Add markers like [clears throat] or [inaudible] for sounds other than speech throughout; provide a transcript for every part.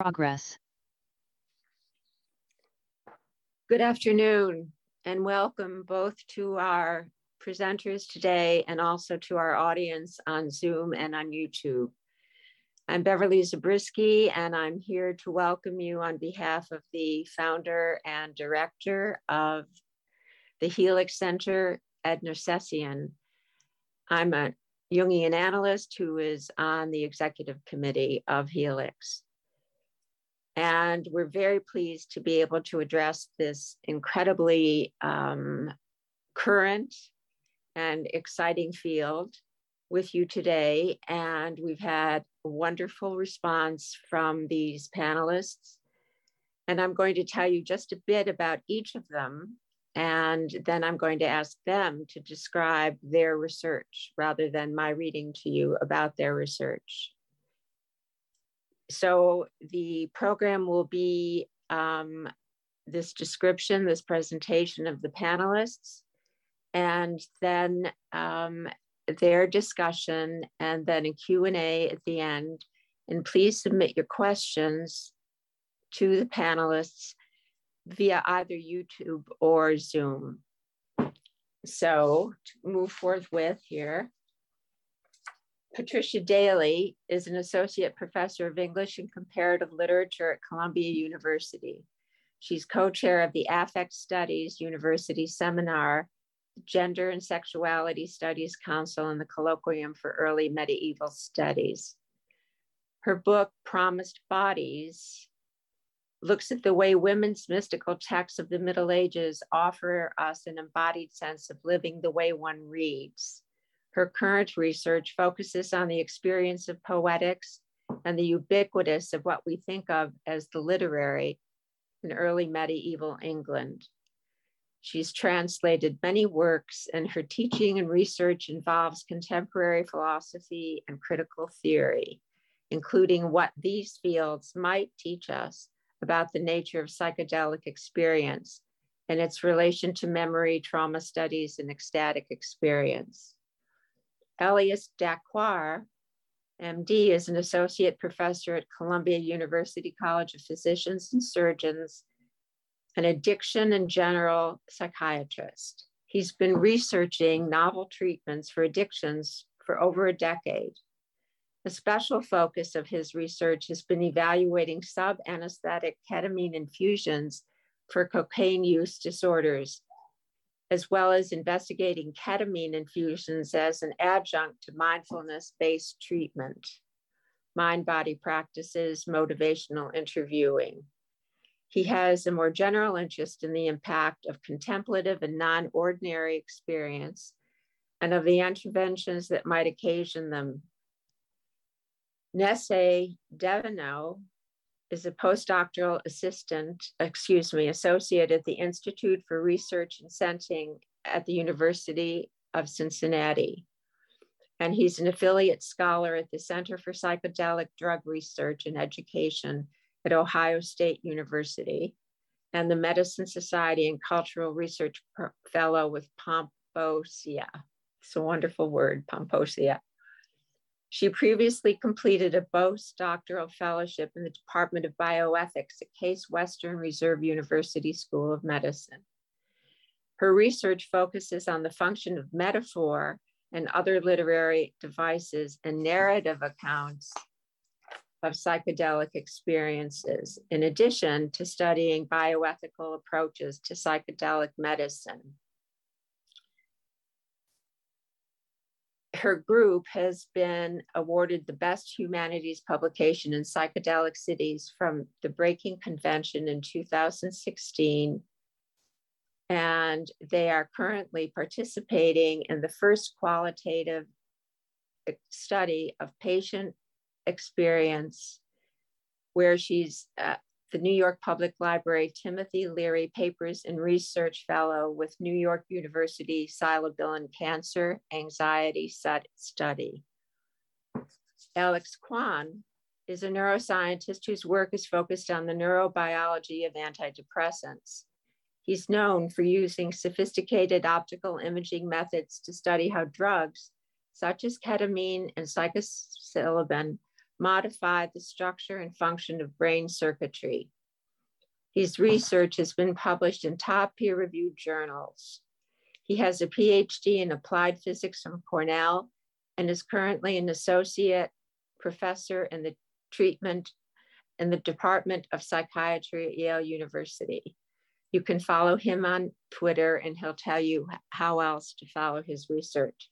Progress. Good afternoon and welcome both to our presenters today and also to our audience on Zoom and on YouTube. I'm Beverly Zabriskie and I'm here to welcome you on behalf of the founder and director of the Helix Center, Ed Nersessian. I'm a Jungian analyst who is on the executive committee of Helix. And we're very pleased to be able to address this incredibly um, current and exciting field with you today. And we've had a wonderful response from these panelists. And I'm going to tell you just a bit about each of them. And then I'm going to ask them to describe their research rather than my reading to you about their research so the program will be um, this description, this presentation of the panelists, and then um, their discussion, and then a Q&A at the end. And please submit your questions to the panelists via either YouTube or Zoom. So to move forthwith here, Patricia Dailey is an associate professor of English and comparative literature at Columbia University. She's co-chair of the Affect Studies University Seminar, Gender and Sexuality Studies Council, and the Colloquium for Early Medieval Studies. Her book, Promised Bodies, looks at the way women's mystical texts of the Middle Ages offer us an embodied sense of living the way one reads. Her current research focuses on the experience of poetics and the ubiquitous of what we think of as the literary in early medieval England. She's translated many works, and her teaching and research involves contemporary philosophy and critical theory, including what these fields might teach us about the nature of psychedelic experience and its relation to memory, trauma studies, and ecstatic experience. Elias Dakwar, MD, is an associate professor at Columbia University College of Physicians and Surgeons, an addiction and general psychiatrist. He's been researching novel treatments for addictions for over a decade. A special focus of his research has been evaluating sub anesthetic ketamine infusions for cocaine use disorders as well as investigating ketamine infusions as an adjunct to mindfulness based treatment, mind body practices, motivational interviewing. He has a more general interest in the impact of contemplative and non ordinary experience and of the interventions that might occasion them. Neşe Devenot is a postdoctoral assistant, excuse me, associate at the Institute for Research and Sensing at the University of Cincinnati. And he's an affiliate scholar at the Center for Psychedelic Drug Research and Education at Ohio State University and the Medicine Society and Cultural Research Fellow with Psymposia. It's a wonderful word, Psymposia. She previously completed a postdoctoral fellowship in the Department of Bioethics at Case Western Reserve University School of Medicine. Her research focuses on the function of metaphor and other literary devices and narrative accounts of psychedelic experiences, in addition to studying bioethical approaches to psychedelic medicine. Her group has been awarded the best humanities publication in psychedelic cities from the Breaking Convention in 2016. And they are currently participating in the first qualitative study of patient experience, where she's uh, the New York Public Library Timothy Leary Papers and Research Fellow with New York University Psilocybin Cancer Anxiety Study. Alex Kwan is a neuroscientist whose work is focused on the neurobiology of antidepressants. He's known for using sophisticated optical imaging methods to study how drugs, such as ketamine and psilocybin, modify the structure and function of brain circuitry. His research has been published in top peer reviewed journals. He has a PhD in applied physics from Cornell and is currently an associate professor in the treatment in the Department of Psychiatry at Yale University. You can follow him on Twitter and he'll tell you how else to follow his research.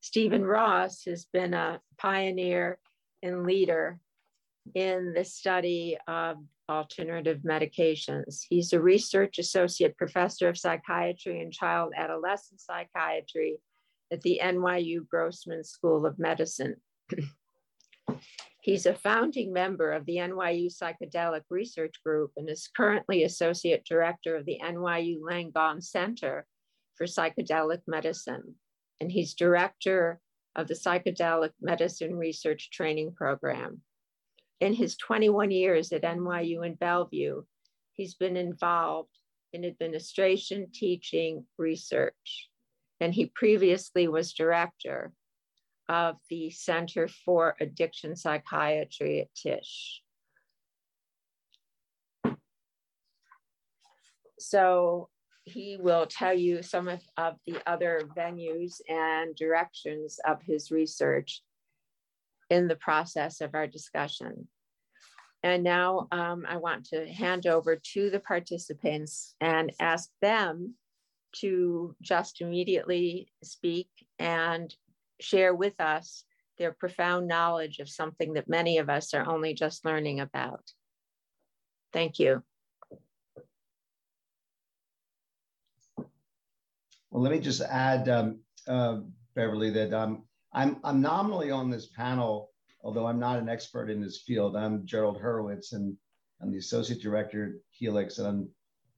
Stephen Ross has been a pioneer and leader in the study of alternative medications. He's a research associate professor of psychiatry and child adolescent psychiatry at the NYU Grossman School of Medicine. [clears throat] He's a founding member of the NYU Psychedelic Research Group and is currently associate director of the NYU Langone Center for Psychedelic Medicine. And he's director of the Psychedelic Medicine Research Training Program. In his 21 years at NYU in Bellevue, he's been involved in administration, teaching, research. And he previously was director of the Center for Addiction Psychiatry at Tisch. So he will tell you some of, of the other venues and directions of his research in the process of our discussion. And now um, I want to hand over to the participants and ask them to just immediately speak and share with us their profound knowledge of something that many of us are only just learning about. Thank you. Well, let me just add, um, uh, Beverly, that um, I'm, I'm nominally on this panel, although I'm not an expert in this field. I'm Gerald Hurwitz, and I'm the associate director at Helix, and I'm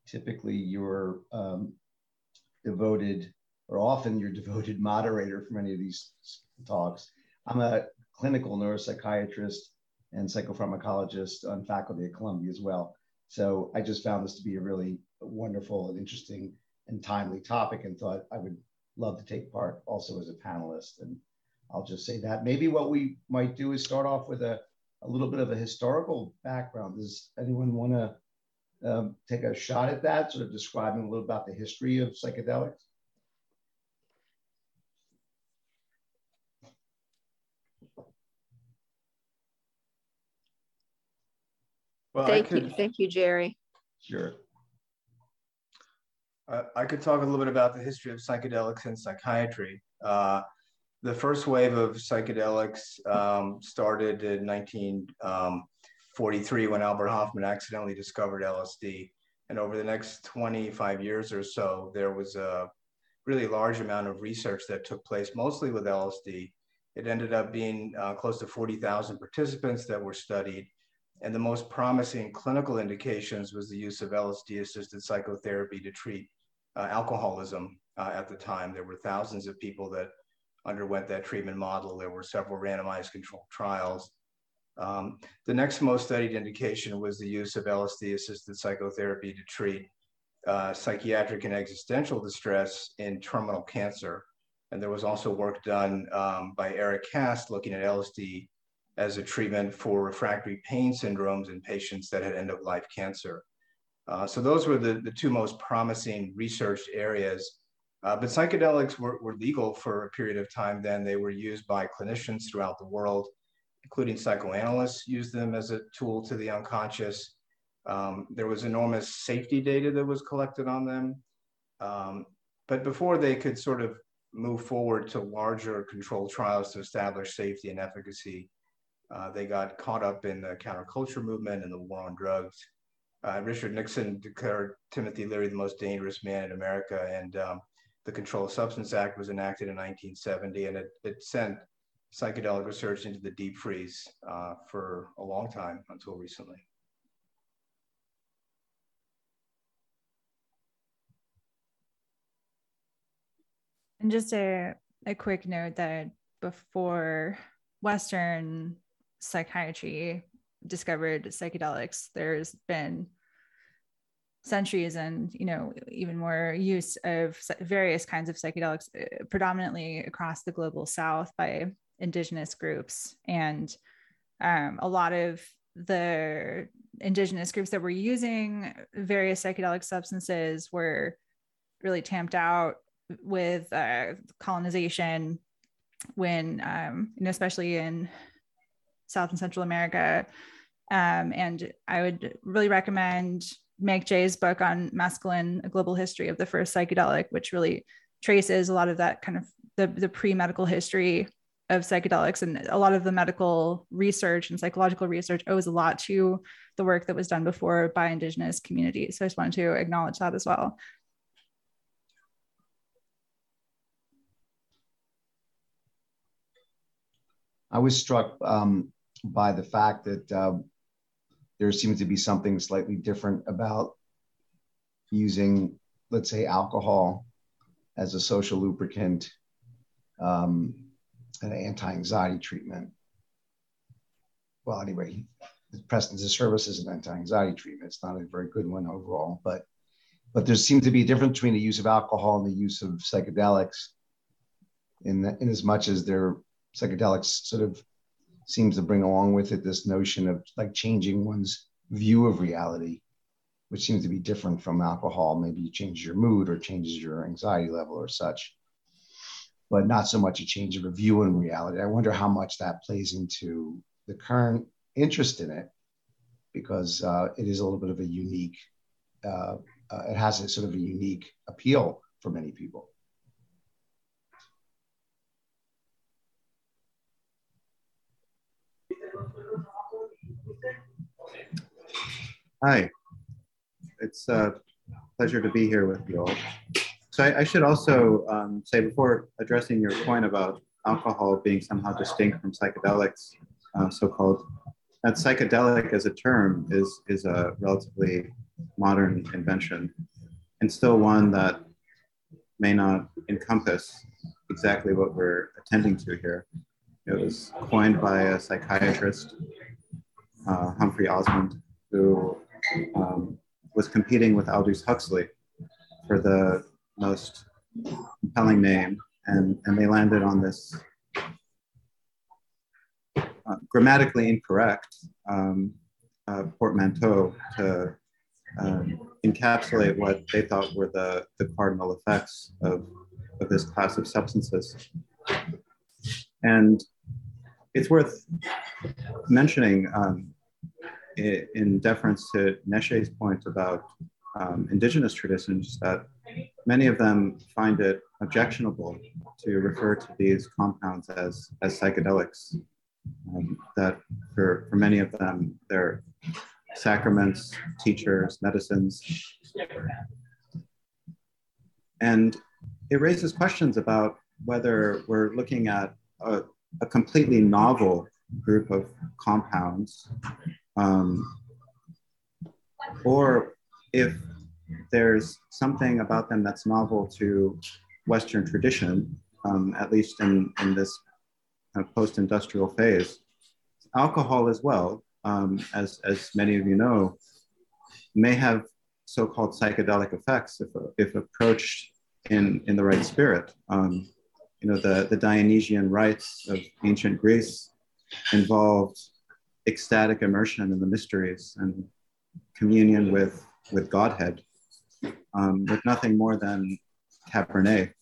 typically your um, devoted, or often your [laughs] devoted moderator for many of these talks. I'm a clinical neuropsychiatrist and psychopharmacologist on faculty at Columbia as well. So I just found this to be a really wonderful and interesting and timely topic and thought I would love to take part also as a panelist. And I'll just say that maybe what we might do is start off with a, a little bit of a historical background. Does anyone want to um, take a shot at that, sort of describing a little about the history of psychedelics? Well, thank could, you, thank you, Jerry. Sure. I could talk a little bit about the history of psychedelics and psychiatry. Uh, the first wave of psychedelics um, started in 1943 um, when Albert Hofmann accidentally discovered LSD. And over the next 25 years or so, there was a really large amount of research that took place, mostly with LSD. It ended up being uh, close to 40,000 participants that were studied. And the most promising clinical indications was the use of LSD assisted psychotherapy to treat uh, alcoholism uh, at the time. There were thousands of people that underwent that treatment model. There were several randomized controlled trials. Um, the next most studied indication was the use of LSD assisted psychotherapy to treat uh, psychiatric and existential distress in terminal cancer. And there was also work done um, by Eric Kast looking at LSD as a treatment for refractory pain syndromes in patients that had end of life cancer. Uh, so those were the, the two most promising researched areas. Uh, but psychedelics were, were legal for a period of time then. They were used by clinicians throughout the world, including psychoanalysts used them as a tool to the unconscious. Um, there was enormous safety data that was collected on them. Um, but before they could sort of move forward to larger controlled trials to establish safety and efficacy, uh, they got caught up in the counterculture movement and the war on drugs. Uh, Richard Nixon declared Timothy Leary the most dangerous man in America, and um, the Controlled Substance Act was enacted in 1970, and it, it sent psychedelic research into the deep freeze uh, for a long time until recently. And just a, a quick note that before Western psychiatry discovered psychedelics, there's been centuries and you know even more use of various kinds of psychedelics uh, predominantly across the global south by indigenous groups. And um, a lot of the indigenous groups that were using various psychedelic substances were really tamped out with uh, colonization when um, know especially in south and central america. Um, and i would really recommend Mike Jay's book on mescaline a global history of the first psychedelic which really traces a lot of that kind of the, the pre-medical history of psychedelics. And a lot of the medical research and psychological research owes a lot to the work that was done before by indigenous communities. So i just wanted to acknowledge that as well. I was struck um, by the fact that uh, there seems to be something slightly different about using let's say alcohol as a social lubricant um, an anti-anxiety treatment. Well, anyway, the Preston's service is an anti-anxiety treatment. It's not a very good one overall, but but there seems to be a difference between the use of alcohol and the use of psychedelics. In, the, in as much as their psychedelics sort of seems to bring along with it this notion of like changing one's view of reality, which seems to be different from alcohol. Maybe you change your mood or changes your anxiety level or such but not so much a change of a view in reality. I wonder how much that plays into the current interest in it, because uh, it is a little bit of a unique, uh, uh, it has a sort of a unique appeal for many people. Hi, it's a pleasure to be here with you all. So I, I should also um, say before addressing your point about alcohol being somehow distinct from psychedelics, uh, so-called, that psychedelic as a term is, is a relatively modern invention and still one that may not encompass exactly what we're attending to here. It was coined by a psychiatrist, uh, Humphrey Osmond, who um, was competing with Aldous Huxley for the most compelling name, and, and they landed on this uh, grammatically incorrect um, uh, portmanteau to um, encapsulate what they thought were the, the cardinal effects of, of this class of substances. And it's worth mentioning um, in deference to Neşe's point about um, indigenous traditions that many of them find it objectionable to refer to these compounds as, as psychedelics. Um, that for, for many of them, they're sacraments, teachers, medicines. And it raises questions about whether we're looking at a, a completely novel group of compounds um, or if there's something about them that's novel to Western tradition, um, at least in, in this kind of post-industrial phase. Alcohol as well, um, as, as many of you know, may have so-called psychedelic effects if, if approached in, in the right spirit. Um, you know, the, the Dionysian rites of ancient Greece involved ecstatic immersion in the mysteries and communion with, with Godhead um, with nothing more than Cabernet.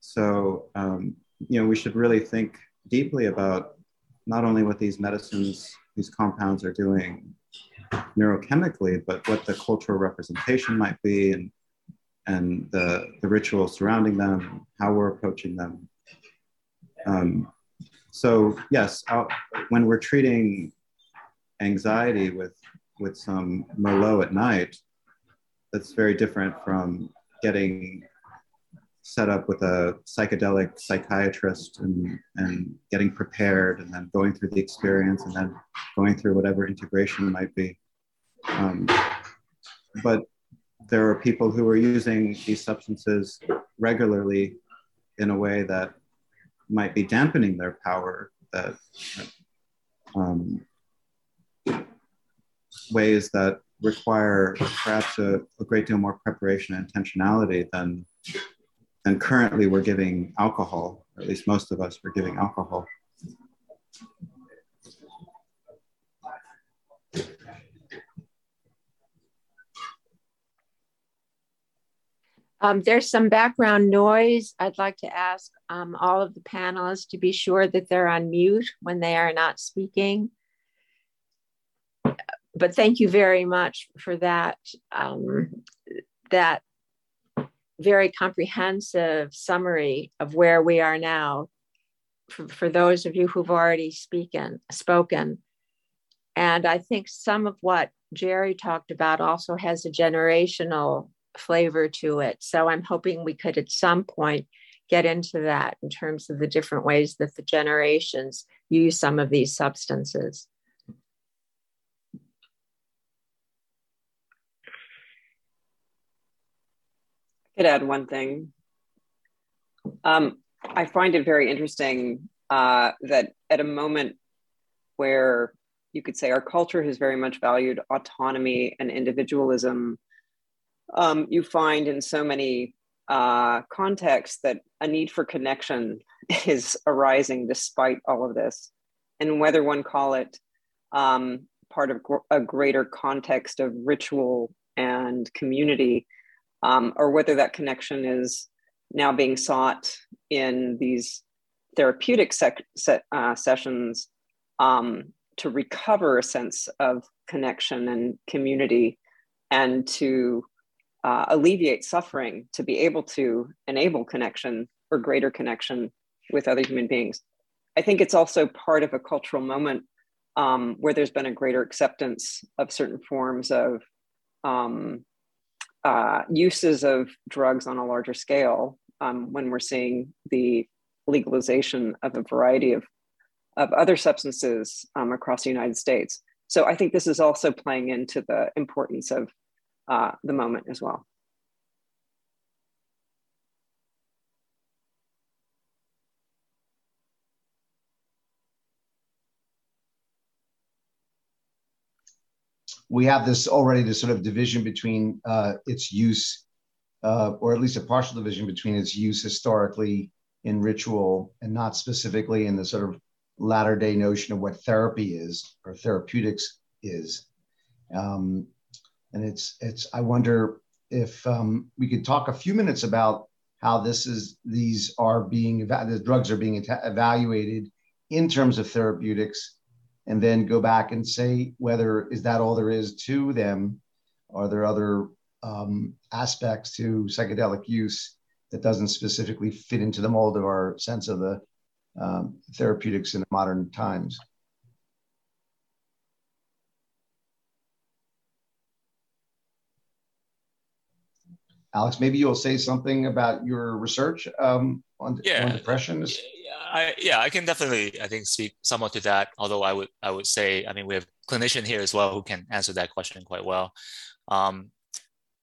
So, um, you know, we should really think deeply about not only what these medicines, these compounds are doing neurochemically, but what the cultural representation might be and, and the, the rituals surrounding them, how we're approaching them. Um, so yes, I'll, when we're treating anxiety with, with some Merlot at night, that's very different from getting set up with a psychedelic psychiatrist and, and getting prepared and then going through the experience and then going through whatever integration might be. Um, but there are people who are using these substances regularly in a way that might be dampening their power, that um, ways that require perhaps a, a, great deal more preparation and intentionality than than currently we're giving alcohol, or at least most of us are giving alcohol. Um, there's some background noise. I'd like to ask um, all of the panelists to be sure that they're on mute when they are not speaking. But thank you very much for that, um, that very comprehensive summary of where we are now for, for those of you who've already spoken. And I think some of what Jerry talked about also has a generational flavor to it. So I'm hoping we could at some point get into that in terms of the different ways that the generations use some of these substances. I could add one thing. Um, I find it very interesting uh, that at a moment where you could say our culture has very much valued autonomy and individualism, um, you find in so many uh, contexts that a need for connection [laughs] is arising despite all of this. And whether one call it um, part of gr- a greater context of ritual and community, um, or whether that connection is now being sought in these therapeutic sec- uh, sessions um, to recover a sense of connection and community and to uh, alleviate suffering to be able to enable connection or greater connection with other human beings. I think it's also part of a cultural moment um, where there's been a greater acceptance of certain forms of um, uh, uses of drugs on a larger scale um, when we're seeing the legalization of a variety of, of other substances um, across the United States. So I think this is also playing into the importance of uh, the moment as well. we have this already this sort of division between uh, its use, uh, or at least a partial division between its use historically in ritual and not specifically in the sort of latter day notion of what therapy is or therapeutics is. Um, and it's it's I wonder if um, we could talk a few minutes about how this is these are being the drugs are being evaluated in terms of therapeutics and then go back and say whether is that all there is to them? Are there other um, aspects to psychedelic use that doesn't specifically fit into the mold of our sense of the um, therapeutics in modern times Alex, maybe you'll say something about your research um, on, yeah. on depression. I, yeah, I can definitely, I think, speak somewhat to that. Although I would, I would say, I mean, we have clinician here as well who can answer that question quite well. Um,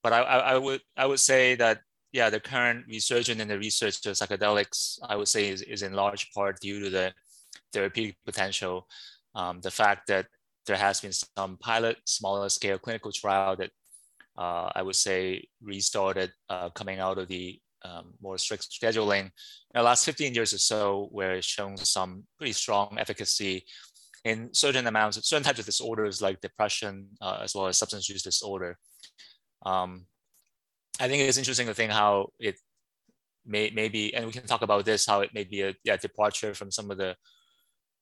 but I, I, would, I would say that, yeah, the current resurgence in the research of psychedelics, I would say, is, is in large part due to the therapeutic potential. Um, the fact that there has been some pilot, smaller scale clinical trial that I would say restarted uh, coming out of the um, more strict scheduling in the last 15 years or so, where it's shown some pretty strong efficacy in certain amounts, of certain types of disorders like depression, uh, as well as substance use disorder. Um, I think it's interesting to think how it may maybe, and we can talk about this, how it may be a yeah, departure from some of the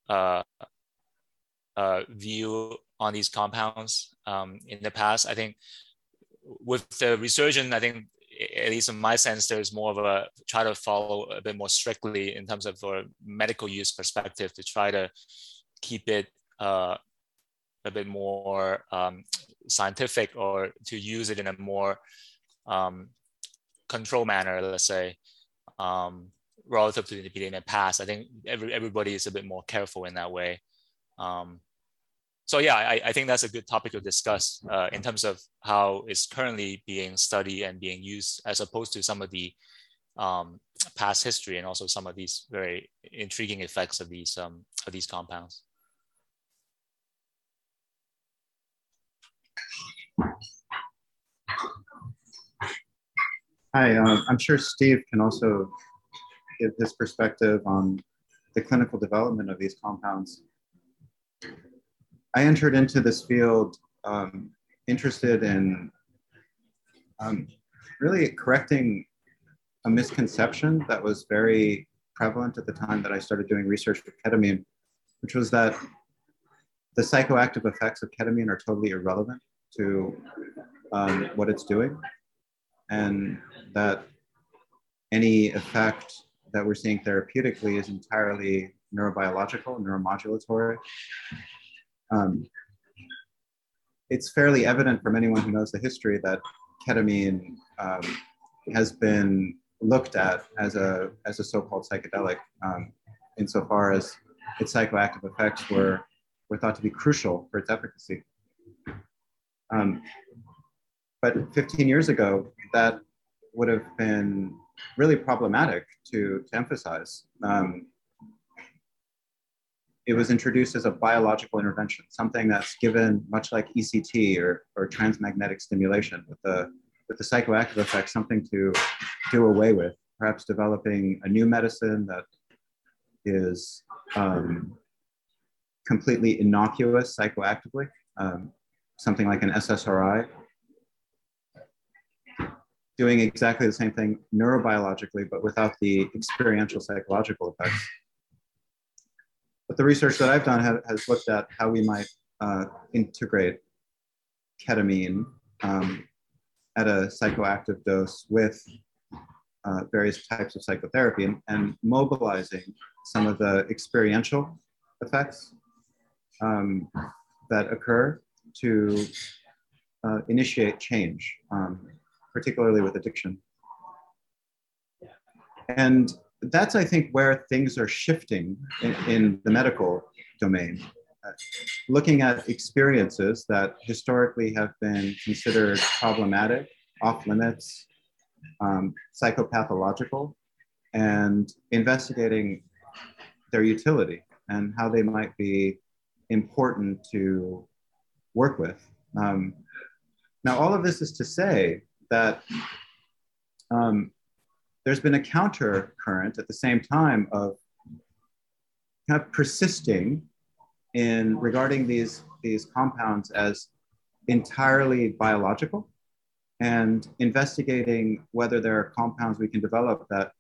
uh, uh, view on these compounds um, in the past. I think with the resurgence, I think at least in my sense, there's more of a try to follow a bit more strictly in terms of for medical use perspective to try to keep it uh, a bit more um, scientific or to use it in a more um, control manner, let's say, um, relative to the in the past. I think every, everybody is a bit more careful in that way. Um, so yeah, I, I, think that's a good topic to discuss uh, in terms of how it's currently being studied and being used as opposed to some of the um, past history and also some of these very intriguing effects of these um, of these compounds. Hi, uh, I'm sure Steve can also give his perspective on the clinical development of these compounds. I entered into this field um, interested in um, really correcting a misconception that was very prevalent at the time that I started doing research with ketamine, which was that the psychoactive effects of ketamine are totally irrelevant to um, what it's doing, and that any effect that we're seeing therapeutically is entirely neurobiological, neuromodulatory. Um, it's fairly evident from anyone who knows the history that ketamine um, has been looked at as a as a so-called psychedelic, um, insofar as its psychoactive effects were were thought to be crucial for its efficacy. Um, but 15 years ago, that would have been really problematic to, to emphasize. Um, it was introduced as a biological intervention, something that's given much like ECT or, or transmagnetic stimulation with the, with the psychoactive effect, something to do away with, perhaps developing a new medicine that is um, completely innocuous psychoactively, um, something like an SSRI, doing exactly the same thing neurobiologically, but without the experiential psychological effects. But the research that I've done have, has looked at how we might uh, integrate ketamine um, at a psychoactive dose with uh, various types of psychotherapy and, and, mobilizing some of the experiential effects um, that occur to uh, initiate change, um, particularly with addiction. And that's, I think, where things are shifting in, in the medical domain. Uh, looking at experiences that historically have been considered problematic, off limits, um, psychopathological, and investigating their utility and how they might be important to work with. Um, now, all of this is to say that um, there's been a counter current at the same time of kind of persisting in regarding these, these compounds as entirely biological and investigating whether there are compounds we can develop that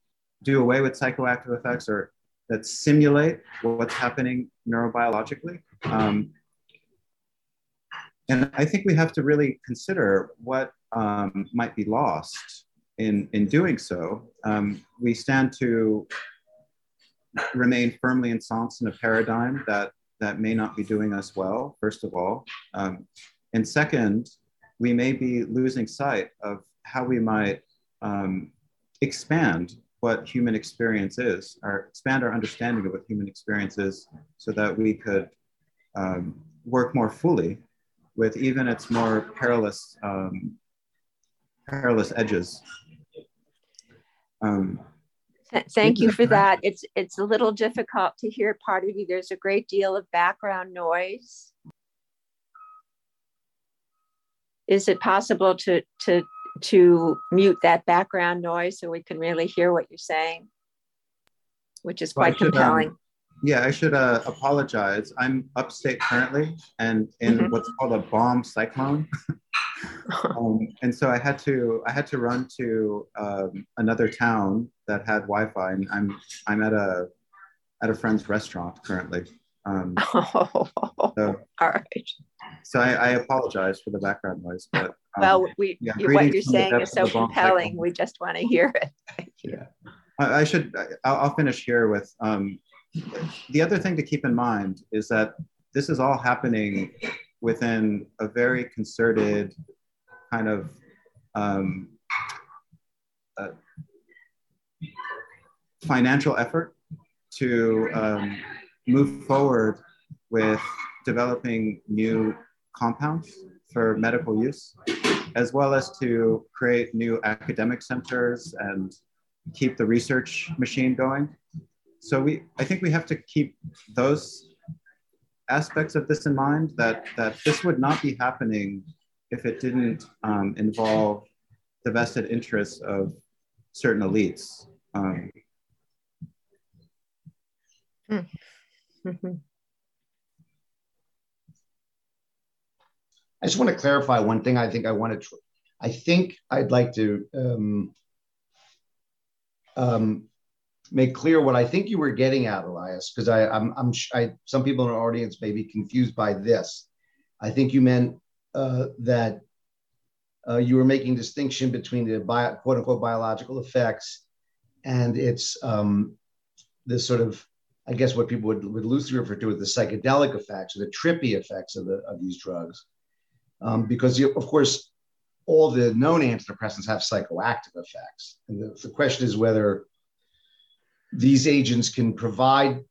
do away with psychoactive effects or that simulate what's happening neurobiologically. Um, and I think we have to really consider what um, might be lost in, in doing so, um, we stand to remain firmly ensconced in a paradigm that, that may not be doing us well, first of all. Um, and second, we may be losing sight of how we might um, expand what human experience is, or expand our understanding of what human experience is, so that we could um, work more fully with even its more perilous, um, perilous edges. Um, Thank you for that. It's it's a little difficult to hear part of you. There's a great deal of background noise. Is it possible to to to mute that background noise so we can really hear what you're saying? Which is quite well, compelling. Um, yeah, I should uh, apologize. I'm upstate currently and in mm-hmm. what's called a bomb cyclone. [laughs] um, and so I had to I had to run to um, another town that had Wi-Fi, and I'm I'm at a at a friend's restaurant currently. Um, oh, [laughs] so, all right. So I, I, apologize for the background noise, but um, well, we yeah, what you're saying is so compelling. We just want to hear it. Yeah, I, I should. I'll, I'll, finish here with um, the other thing to keep in mind is that this is all happening within a very concerted kind of um, uh, financial effort to um, move forward with developing new compounds for medical use, as well as to create new academic centers and keep the research machine going. So we, I think we have to keep those aspects of this in mind that, that this would not be happening if it didn't um, involve the vested interests of certain elites. Um, [laughs] I just want to clarify one thing. I think I want to. I think I'd like to um, um, make clear what I think you were getting at, Elias, because I, I'm, I'm, I, some people in our audience may be confused by this. I think you meant uh, that uh, you were making distinction between the bio, quote unquote biological effects and its um, this sort of, I guess, what people would, would loosely refer to as the psychedelic effects or the trippy effects of, the, of these drugs. Um, because, you, of course, all the known antidepressants have psychoactive effects. And the, the question is whether these agents can provide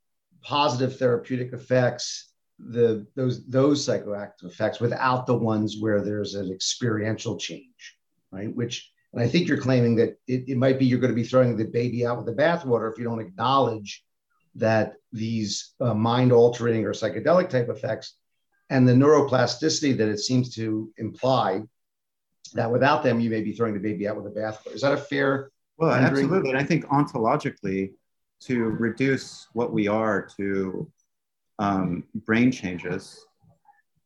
positive therapeutic effects the those those psychoactive effects without the ones where there's an experiential change right? Which and i think you're claiming that it, it might be you're going to be throwing the baby out with the bathwater if you don't acknowledge that these uh, mind altering or psychedelic type effects and the neuroplasticity that it seems to imply that without them you may be throwing the baby out with the bathwater. Is that a fair well absolutely. And i think ontologically to reduce what we are to um, brain changes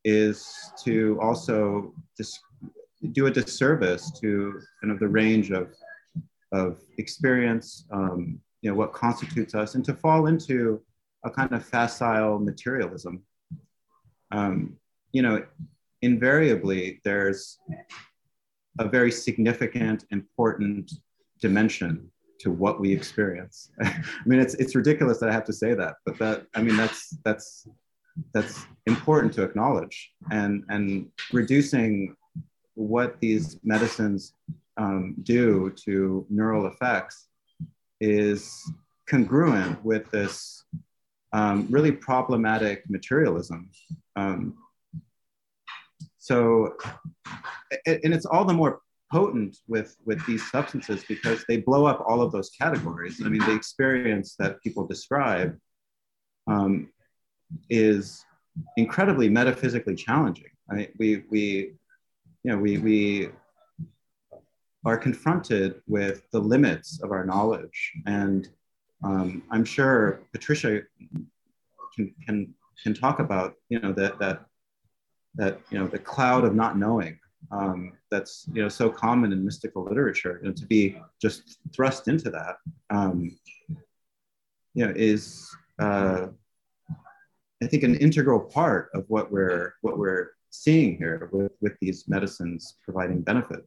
is to also dis- do a disservice to kind of the range of, of experience, um, you know, what constitutes us, and to fall into a kind of facile materialism. Um, you know, invariably, there's a very significant, important dimension to what we experience. [laughs] I mean, it's it's ridiculous that I have to say that, but that I mean that's that's that's important to acknowledge, and and reducing what these medicines um, do to neural effects is congruent with this um, really problematic materialism. Um, so, and it's all the more potent with with these substances because they blow up all of those categories. I mean, the experience that people describe um, is incredibly metaphysically challenging. I mean, we we you know we we are confronted with the limits of our knowledge, and um, I'm sure Patricia can can can talk about you know that that that you know the cloud of not knowing um, that's you know so common in mystical literature and to be just thrust into that um, you know is uh, I think an integral part of what we're what we're seeing here with, with these medicines providing benefit.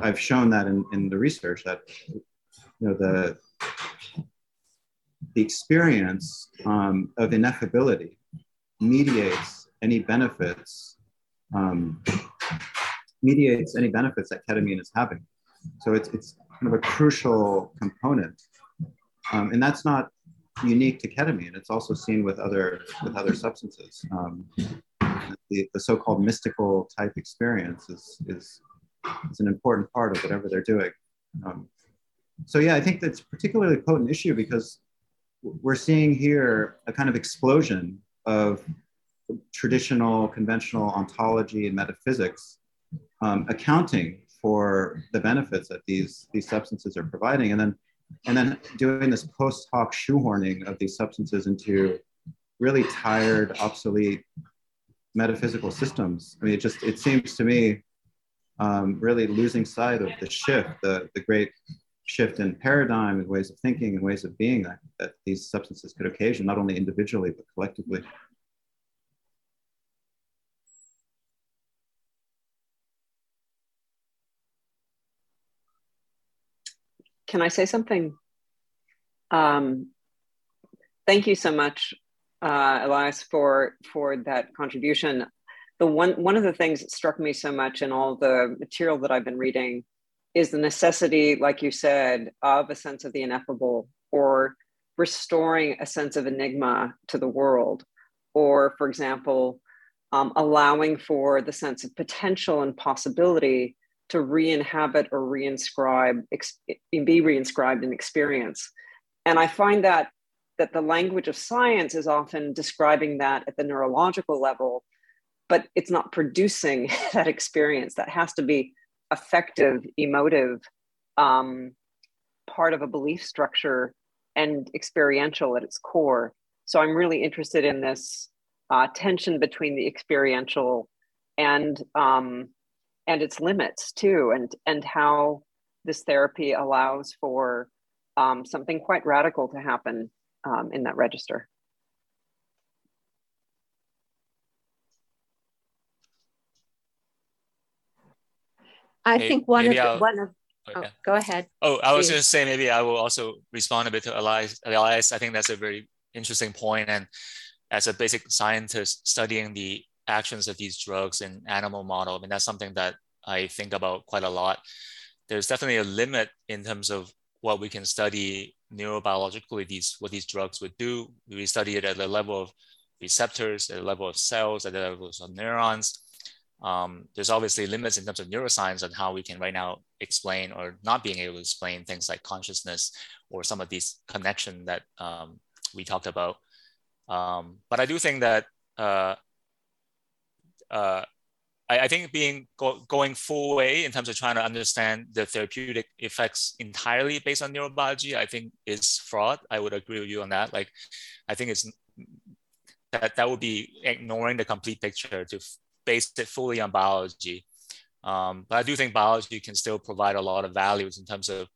I've shown that in, in the research that you know the the experience um, of ineffability mediates any benefits um, mediates any benefits that ketamine is having. So it's, it's kind of a crucial component. Um, and that's not unique to ketamine. It's also seen with other, with other substances. Um, the, the so-called mystical type experience is, is, is an important part of whatever they're doing. Um, so yeah, I think that's particularly potent issue because we're seeing here a kind of explosion of traditional conventional ontology and metaphysics um, accounting for the benefits that these these substances are providing, and then and then doing this post hoc shoehorning of these substances into really tired, obsolete metaphysical systems. I mean, it just it seems to me um, really losing sight of the shift, the the great shift in paradigm and ways of thinking and ways of being that, that these substances could occasion, not only individually but collectively. Can I say something? Um, thank you so much, uh, Elias, for for that contribution. The one one of the things that struck me so much in all the material that I've been reading is the necessity, like you said, of a sense of the ineffable or restoring a sense of enigma to the world, or, for example, um, allowing for the sense of potential and possibility to re-inhabit or reinscribe, be reinscribed in experience. And I find that that the language of science is often describing that at the neurological level, but it's not producing [laughs] that experience. That has to be affective, emotive, um, part of a belief structure and experiential at its core. So I'm really interested in this uh, tension between the experiential and um, and its limits too and and how this therapy allows for um, something quite radical to happen um, in that register. I think one of the, one of oh, yeah. go ahead. Oh, I was just saying maybe I will also respond a bit to Elias. Elias, I think that's a very interesting point. And as a basic scientist studying the actions of these drugs in animal model, I mean that's something that I think about quite a lot. There's definitely a limit in terms of what we can study neurobiologically. These what these drugs would do. We study it at the level of receptors, at the level of cells, at the levels of neurons um, there's obviously limits in terms of neuroscience on how we can right now explain or not being able to explain things like consciousness or some of these connection that um, we talked about. Um, but I do think that uh, uh, I, I, think being go, going full way in terms of trying to understand the therapeutic effects entirely based on neurobiology, I think is fraud. I would agree with you on that. Like, I think it's that that would be ignoring the complete picture to base it fully on biology. Um, but I do think biology can still provide a lot of values in terms of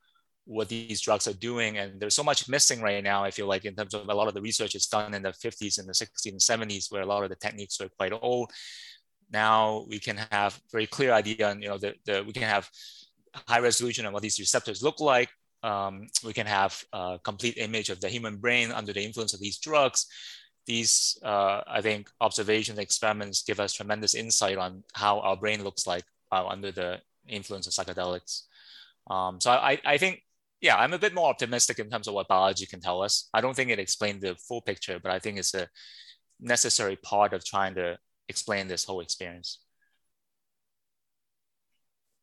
what these drugs are doing. And there's so much missing right now, I feel like, in terms of a lot of the research is done in the 50s and the 60s and 70s, where a lot of the techniques are quite old. Now we can have very clear idea on, you know, the, the, we can have high resolution on what these receptors look like. Um, we can have a complete image of the human brain under the influence of these drugs these, uh, I think, observations, experiments give us tremendous insight on how our brain looks like uh, under the influence of psychedelics. Um, so I, I think, yeah, I'm a bit more optimistic in terms of what biology can tell us. I don't think it explained the full picture, but I think it's a necessary part of trying to explain this whole experience.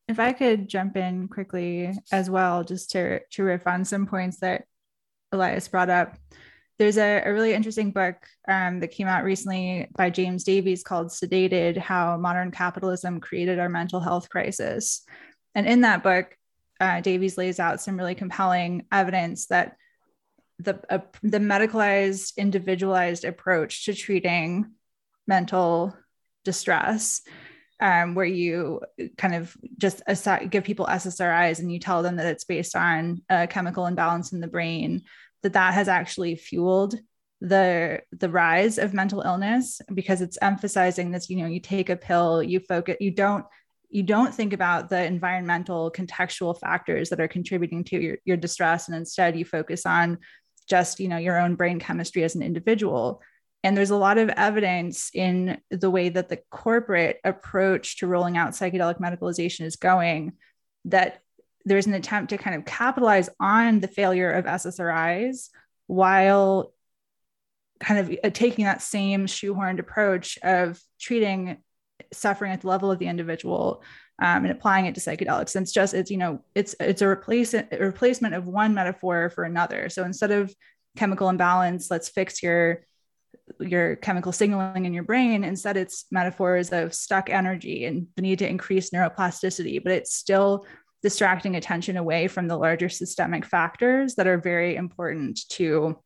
If I could jump in quickly as well, just to, to riff on some points that Elias brought up there's a, a, really interesting book um, that came out recently by James Davies called Sedated How Modern Capitalism Created Our Mental Health Crisis. And in that book, uh, Davies lays out some really compelling evidence that the, uh, the medicalized, individualized approach to treating mental distress, um, where you kind of just assi- give people SSRIs and you tell them that it's based on a chemical imbalance in the brain that that has actually fueled the the rise of mental illness because it's emphasizing this you know you take a pill you focus you don't you don't think about the environmental contextual factors that are contributing to your, your distress and instead you focus on just you know your own brain chemistry as an individual and there's a lot of evidence in the way that the corporate approach to rolling out psychedelic medicalization is going that there's an attempt to kind of capitalize on the failure of SSRIs while kind of uh, taking that same shoehorned approach of treating suffering at the level of the individual um, and applying it to psychedelics. And it's just it's you know it's it's a replace a replacement of one metaphor for another. So instead of chemical imbalance, let's fix your your chemical signaling in your brain. Instead, it's metaphors of stuck energy and the need to increase neuroplasticity, but it's still distracting attention away from the larger systemic factors that are very important to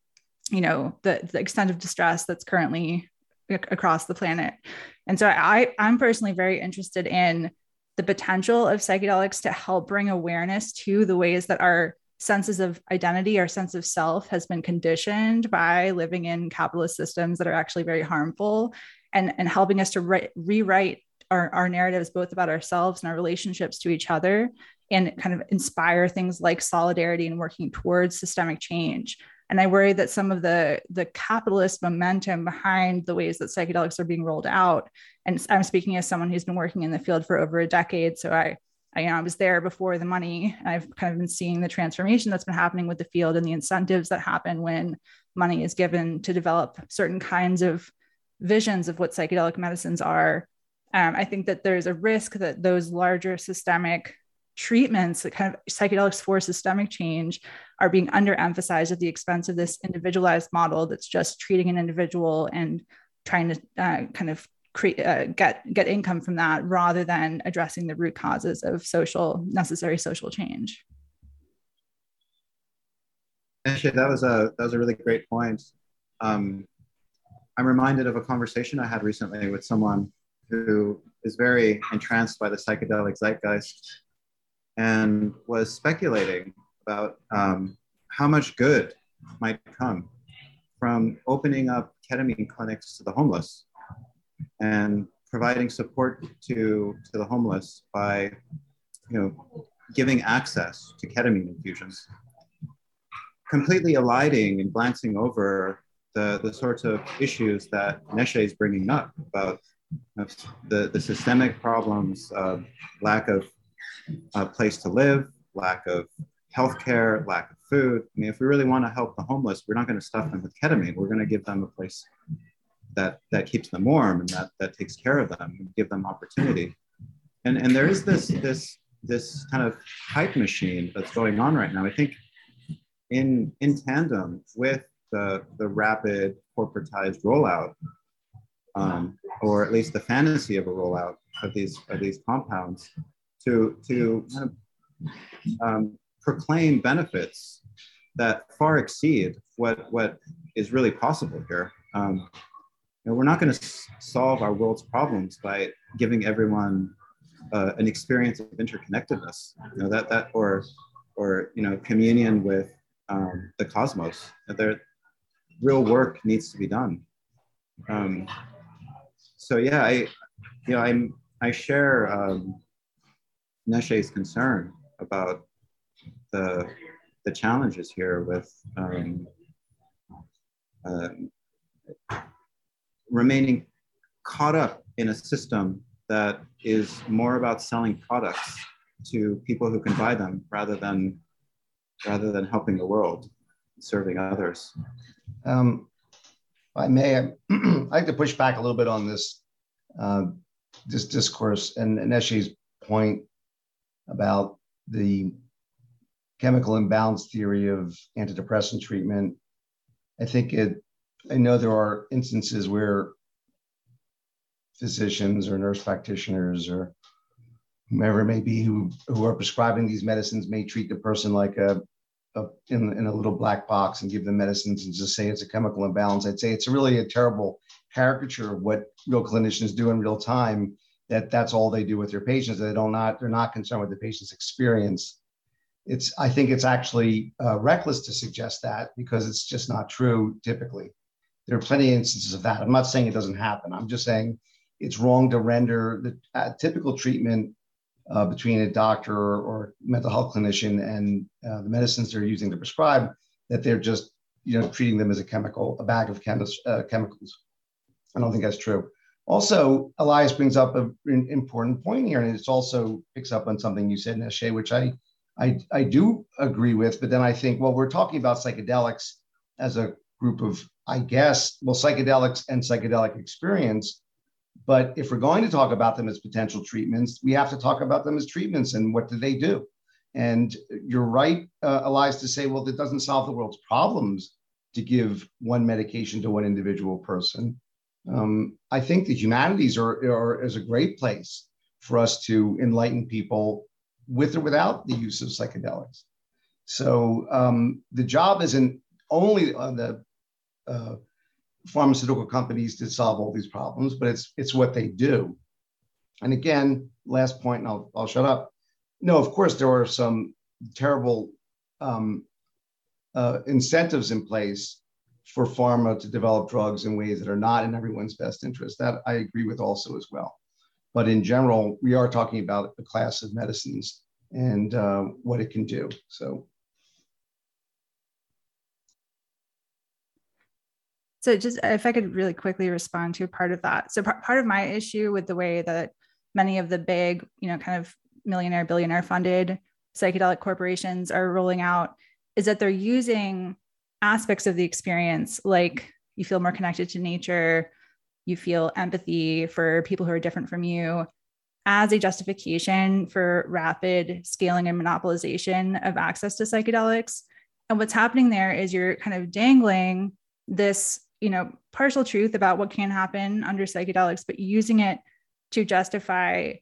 you know the, the extent of distress that's currently across the planet and so i i'm personally very interested in the potential of psychedelics to help bring awareness to the ways that our senses of identity our sense of self has been conditioned by living in capitalist systems that are actually very harmful and and helping us to re- rewrite our, our narratives both about ourselves and our relationships to each other and kind of inspire things like solidarity and working towards systemic change. And I worry that some of the, the capitalist momentum behind the ways that psychedelics are being rolled out, and I'm speaking as someone who's been working in the field for over a decade. So I, I, you know, I was there before the money. I've kind of been seeing the transformation that's been happening with the field and the incentives that happen when money is given to develop certain kinds of visions of what psychedelic medicines are. Um, I think that there's a risk that those larger systemic treatments, that kind of psychedelics for systemic change, are being underemphasized at the expense of this individualized model that's just treating an individual and trying to uh, kind of create uh, get get income from that rather than addressing the root causes of social necessary social change. Actually, that was a that was a really great point. Um, I'm reminded of a conversation I had recently with someone who is very entranced by the psychedelic zeitgeist and was speculating about um, how much good might come from opening up ketamine clinics to the homeless and providing support to, to the homeless by you know, giving access to ketamine infusions, completely eliding and glancing over the, the sorts of issues that Neşe is bringing up about the, the systemic problems, uh, lack of a place to live, lack of healthcare, lack of food. I mean, if we really want to help the homeless, we're not going to stuff them with ketamine. We're going to give them a place that that keeps them warm and that that takes care of them and give them opportunity. And and there is this this this kind of hype machine that's going on right now. I think in in tandem with the the rapid corporatized rollout, um, or at least the fantasy of a rollout of these of these compounds, to to kind of um, proclaim benefits that far exceed what what is really possible here. Um, know, we're not going to solve our world's problems by giving everyone uh, an experience of interconnectedness. You know that that or or you know communion with um, the cosmos. There, real work needs to be done. Um, so yeah, I you know I'm I share um, Neşe's concern about the the challenges here with um, uh, remaining caught up in a system that is more about selling products to people who can buy them rather than rather than helping the world, serving others. Um, I may, [clears throat] I'd like to push back a little bit on this uh, this discourse and Neşe's point about the chemical imbalance theory of antidepressant treatment. I think it, I know there are instances where physicians or nurse practitioners or whomever it may be who, who are prescribing these medicines may treat the person like a, a in, in a little black box and give them medicines and just say it's a chemical imbalance. I'd say it's really a terrible caricature of what real clinicians do in real time that that's all they do with their patients. They don't not they're not concerned with the patient's experience it's i think it's actually uh, reckless to suggest that because it's just not true typically there are plenty of instances of that. I'm not saying it doesn't happen. I'm just saying it's wrong to render the uh, typical treatment uh, between a doctor or, mental health clinician and uh, the medicines they're using to prescribe that they're just you know treating them as a chemical a bag of chemis- uh, chemicals. I don't think that's true. Also elias brings up an important point here and it also picks up on something you said Neşe, which i I, I do agree with, but then I think, well, we're talking about psychedelics as a group of, I guess, well, psychedelics and psychedelic experience. But if we're going to talk about them as potential treatments, we have to talk about them as treatments and what do they do? And you're right, uh, Elias, to say, well, that doesn't solve the world's problems to give one medication to one individual person. Um, I think the humanities are, are is a great place for us to enlighten people with or without the use of psychedelics. So um, the job isn't only on the uh, pharmaceutical companies to solve all these problems, but it's it's what they do. And again, last point, and I'll I'll shut up. No, of course there are some terrible um, uh, incentives in place for pharma to develop drugs in ways that are not in everyone's best interest. That I agree with also as well. But in general, we are talking about a class of medicines and uh, what it can do. So. So just if I could really quickly respond to part of that. So part of my issue with the way that many of the big, you know, kind of millionaire, billionaire funded psychedelic corporations are rolling out is that they're using aspects of the experience like you feel more connected to nature you feel empathy for people who are different from you as a justification for rapid scaling and monopolization of access to psychedelics. And what's happening there is you're kind of dangling this, you know, partial truth about what can happen under psychedelics, but using it to justify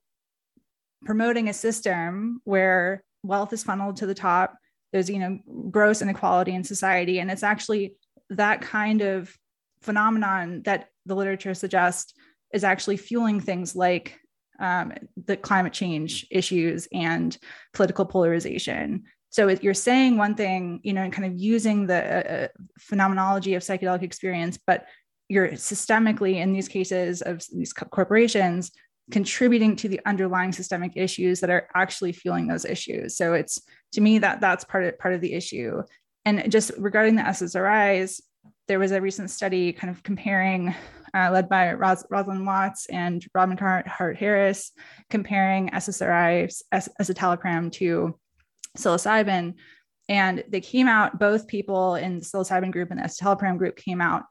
promoting a system where wealth is funneled to the top. There's, you know, gross inequality in society. And it's actually that kind of phenomenon that the literature suggests is actually fueling things like um, the climate change issues and political polarization. So you're saying one thing, you know, and kind of using the uh, uh, phenomenology of psychedelic experience, but you're systemically in these cases of these corporations contributing to the underlying systemic issues that are actually fueling those issues. So it's to me that that's part of part of the issue. And just regarding the SSRIs, there was a recent study kind of comparing, uh, led by Ros- Rosalind Watts and Robin Hart Harris, comparing SSRIs, escitalopram to psilocybin. And they came out, both people in the psilocybin group and the escitalopram group came out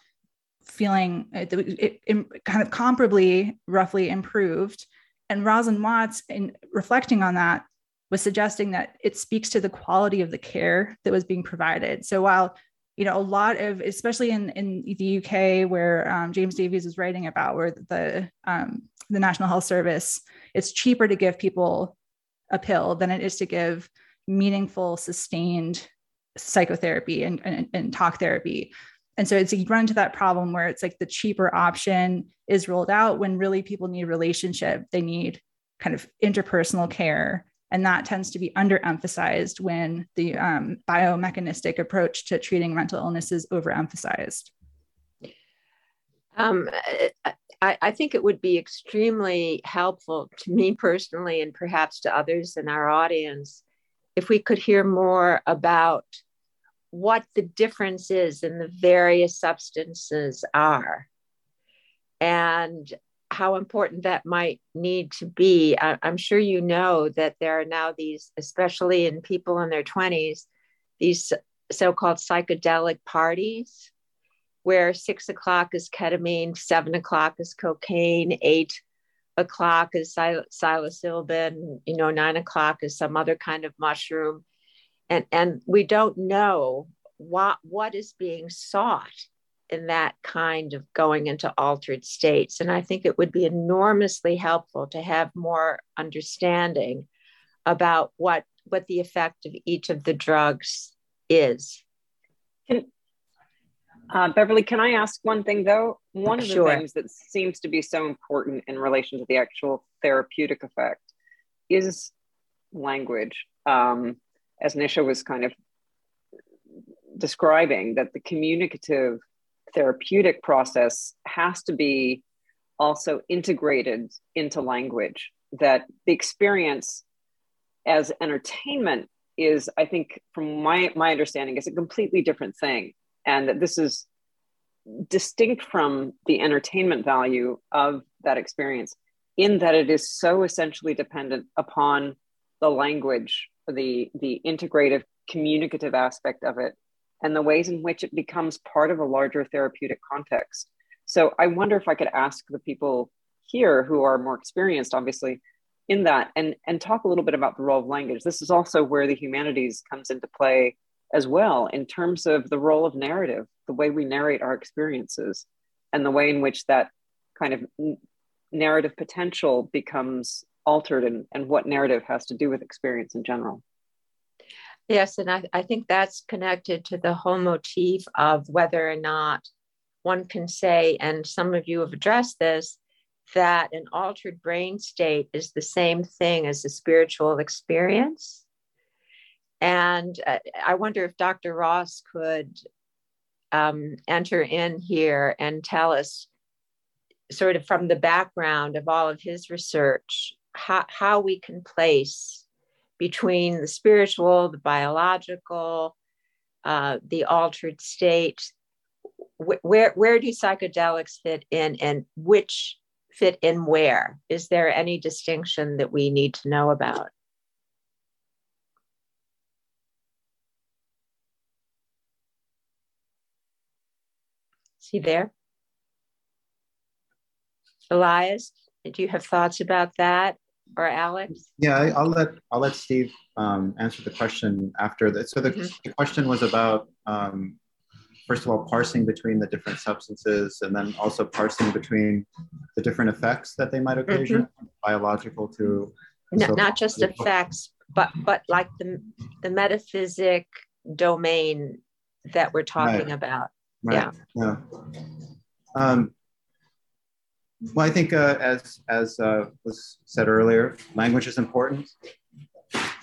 feeling it, it, it, kind of comparably roughly improved. And Rosalind Watts, in reflecting on that, was suggesting that it speaks to the quality of the care that was being provided. So while you know a lot of especially in in the uk where um, james davies is writing about where the um, the national health service it's cheaper to give people a pill than it is to give meaningful, sustained psychotherapy and, and, and talk therapy. And so it's you run into that problem where it's like the cheaper option is rolled out when really people need relationship. They need kind of interpersonal care. And that tends to be underemphasized when the um, biomechanistic approach to treating mental illness is overemphasized. Um, I, I, think it would be extremely helpful to me personally, and perhaps to others in our audience, if we could hear more about what the differences in the various substances are and how important that might need to be. I, am sure you know that there are now these, especially in people in their 20s, these so called psychedelic parties where six o'clock is ketamine, seven o'clock is cocaine, eight o'clock is sil- psilocybin, you know, nine o'clock is some other kind of mushroom. And, and we don't know what, what is being sought in that kind of going into altered states. And I think it would be enormously helpful to have more understanding about what, what the effect of each of the drugs is. Can, uh, Beverly, can I ask one thing though? One of the sure. things that seems to be so important in relation to the actual therapeutic effect is language. Um, as Neşe was kind of describing, that the communicative therapeutic process has to be also integrated into language, that the experience as entertainment is, I think, from my, my understanding, is a completely different thing and that this is distinct from the entertainment value of that experience in that it is so essentially dependent upon the language the the integrative communicative aspect of it and the ways in which it becomes part of a larger therapeutic context. So i wonder if i could ask the people here who are more experienced obviously in that and and talk a little bit about the role of language. This is also where the humanities comes into play as well in terms of the role of narrative, the way we narrate our experiences, and the way in which that kind of narrative potential becomes altered and, and what narrative has to do with experience in general. Yes, and I, I think that's connected to the whole motif of whether or not one can say, and some of you have addressed this, that an altered brain state is the same thing as a spiritual experience. And uh, I wonder if Dr. Ross could um, enter in here and tell us, sort of from the background of all of his research, how, how we can place between the spiritual, the biological, uh, the altered state. Where, where do psychedelics fit in and which fit in where? Is there any distinction that we need to know about? He there? Elias, do you have thoughts about that, or Alex? Yeah, I, will let I'll let Steve um, answer the question after that. So the, mm-hmm. the question was about um, first of all parsing between the different substances, and then also parsing between the different effects that they might occasion, mm-hmm. biological to no, so not just effects, but but like the the metaphysic domain that we're talking right. about. Right. Yeah. Yeah. Um, well, I think uh, as as uh, was said earlier, language is important.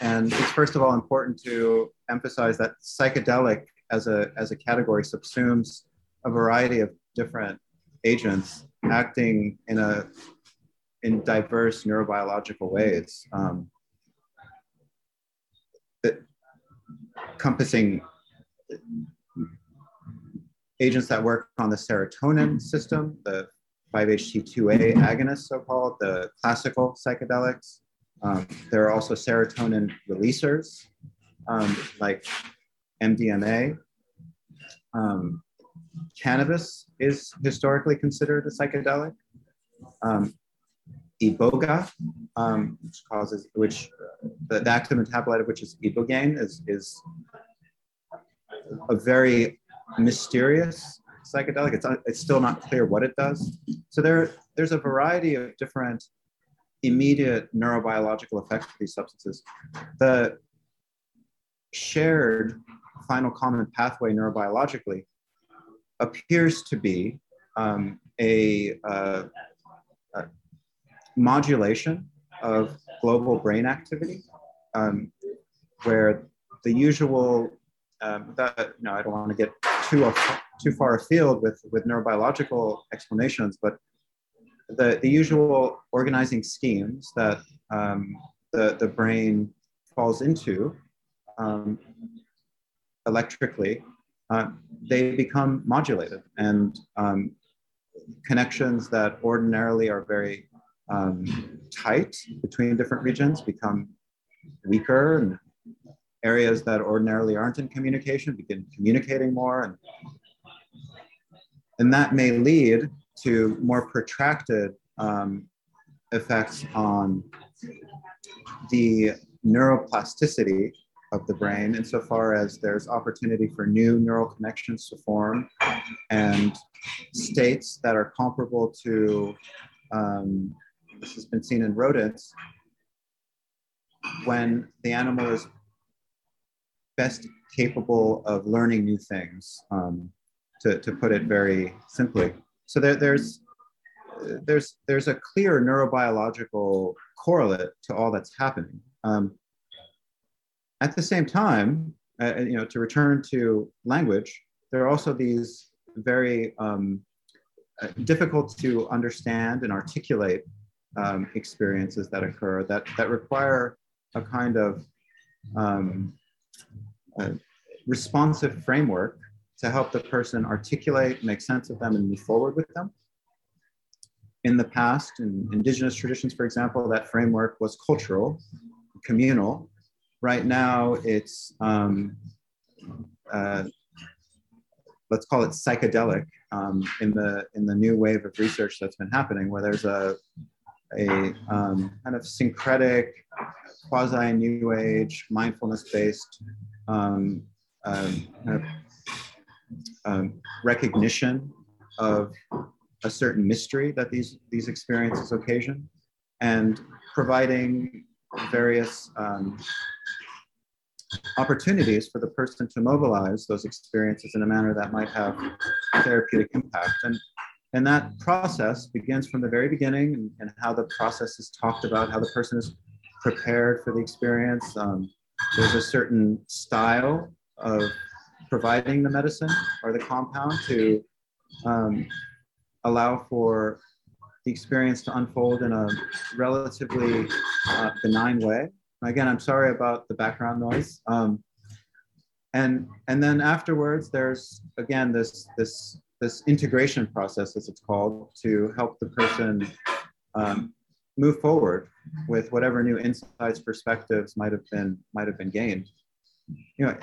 and it's first of all important to emphasize that psychedelic as a, as a category subsumes a variety of different agents acting in a in diverse neurobiological ways um, encompassing agents that work on the serotonin system, the 5-HT2A agonists, so-called, the classical psychedelics. Um, there are also serotonin releasers, um, like MDMA. Um, cannabis is historically considered a psychedelic. Um, iboga, um, which causes, which the, the, active metabolite of which is ibogaine, is, is a very mysterious psychedelic. It's, it's still not clear what it does. So there, there's a variety of different immediate neurobiological effects of these substances. The shared final common pathway neurobiologically appears to be um, a, uh, a, modulation of global brain activity, um, where the usual, um, that, no, I don't want to get too, too far afield with, with neurobiological explanations, but the, the usual organizing schemes that um, the, the brain falls into um, electrically uh, they become modulated and um, connections that ordinarily are very um, tight between different regions become weaker and areas that ordinarily aren't in communication begin communicating more and and that may lead to more protracted um, effects on the neuroplasticity of the brain insofar as there's opportunity for new neural connections to form and states that are comparable to, um, this has been seen in rodents, when the animal is best capable of learning new things, um, to, to put it very simply. So there, there's, there's, there's a clear neurobiological correlate to all that's happening. Um, at the same time, uh, you know, to return to language, there are also these very um, uh, difficult to understand and articulate um, experiences that occur that, that require a kind of um, responsive framework to help the person articulate, make sense of them, and move forward with them. In the past, in indigenous traditions, for example, that framework was cultural, communal, right now it's um, uh, let's call it psychedelic um, in the in the new wave of research that's been happening where there's a a um, kind of syncretic quasi new age mindfulness based um, kind of, um, recognition of a certain mystery that these these experiences occasion and providing various um, opportunities for the person to mobilize those experiences in a manner that might have therapeutic impact. And, and that process begins from the very beginning and, and how the process is talked about, how the person is prepared for the experience. Um, there's a certain style of providing the medicine or the compound to um, allow for the experience to unfold in a relatively uh, benign way. Again, I'm sorry about the background noise. Um, and and then afterwards, there's again this this this integration process, as it's called, to help the person um, move forward with whatever new insights, perspectives might have been might have been gained. You know,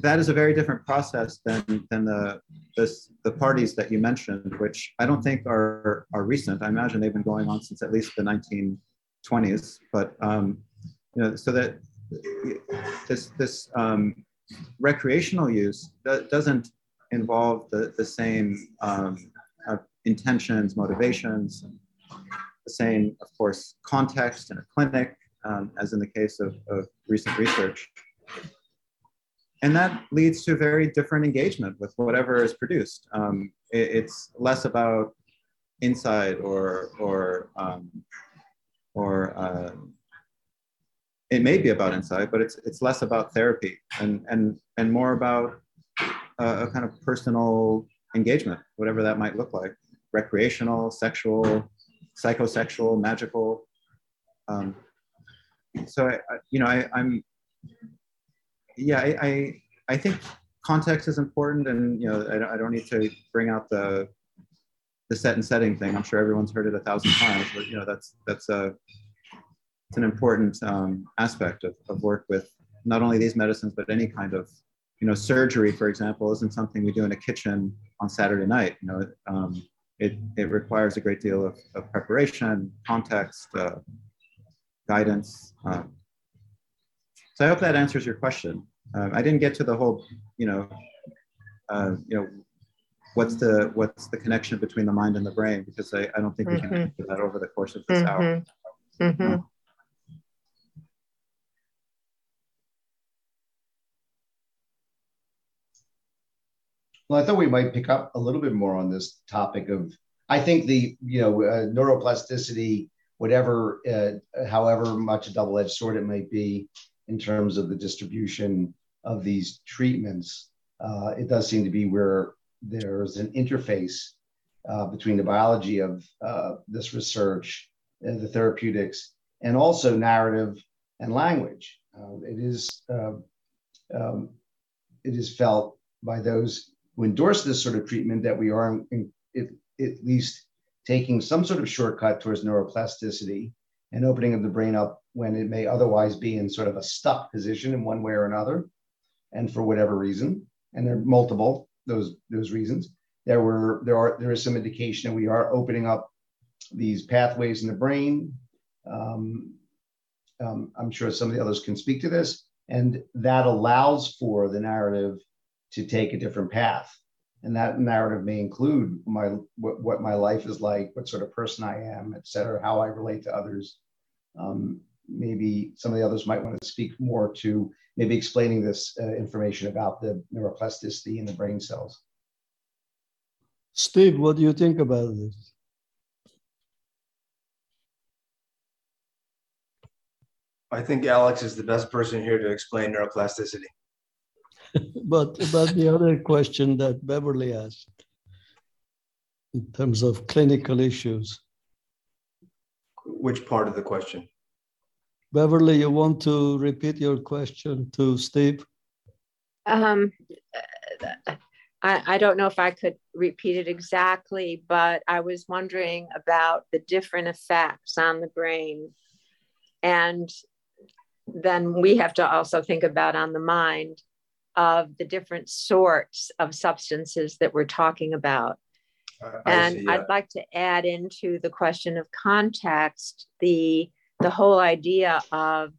that is a very different process than than the this, the parties that you mentioned, which I don't think are are recent. I imagine they've been going on since at least the 1920s. But um, you know, so that this this um, recreational use doesn't involve the, the same um, uh, intentions, motivations, the same, of course, context in a clinic, um, as in the case of, of recent research. And that leads to very different engagement with whatever is produced. Um, it, it's less about insight or, or, um, or uh, it may be about insight, but it's it's less about therapy and and and more about a kind of personal engagement, whatever that might look like, recreational, sexual, psychosexual, magical. Um, so I, I, you know, I, I'm, yeah, I, I, I think context is important, and you know, I don't, I don't need to bring out the the set and setting thing. I'm sure everyone's heard it a thousand times, but you know, that's that's a it's an important um, aspect of, of work with not only these medicines but any kind of you know surgery for example isn't something we do in a kitchen on saturday night you know um, it, it requires a great deal of, of preparation context uh, guidance um, so i hope that answers your question uh, i didn't get to the whole you know uh, you know what's the what's the connection between the mind and the brain because i, I don't think we can mm-hmm. answer that over the course of this mm-hmm. hour mm-hmm. Well, I thought we might pick up a little bit more on this topic of. I think the you know uh, neuroplasticity, whatever, uh, however much a double-edged sword it might be, in terms of the distribution of these treatments, uh, it does seem to be where there's an interface uh, between the biology of uh, this research, uh, the therapeutics, and also narrative and language. it is um, it is felt by those who endorse this sort of treatment that we are in, in, at least taking some sort of shortcut towards neuroplasticity and opening of the brain up when it may otherwise be in sort of a stuck position in one way or another. And for whatever reason and there are multiple those those reasons there were there are there is some indication that we are opening up these pathways in the brain. Um, um, i'm sure some of the others can speak to this. And that allows for the narrative to take a different path. And that narrative may include my what, what my life is like, what sort of person I am, et cetera, how I relate to others. Um, maybe some of the others might want to speak more to maybe explaining this uh, information about the neuroplasticity in the brain cells. Steve, what do you think about this? I think Alex is the best person here to explain neuroplasticity. But about the other question that Beverly asked in terms of clinical issues. Which part of the question? Beverly, you want to repeat your question to Steve? Um, I, I don't know if I could repeat it exactly, but I was wondering about the different effects on the brain. And then we have to also think about on the mind of the different sorts of substances that we're talking about. Uh, and see, yeah. I'd like to add into the question of context the the whole idea of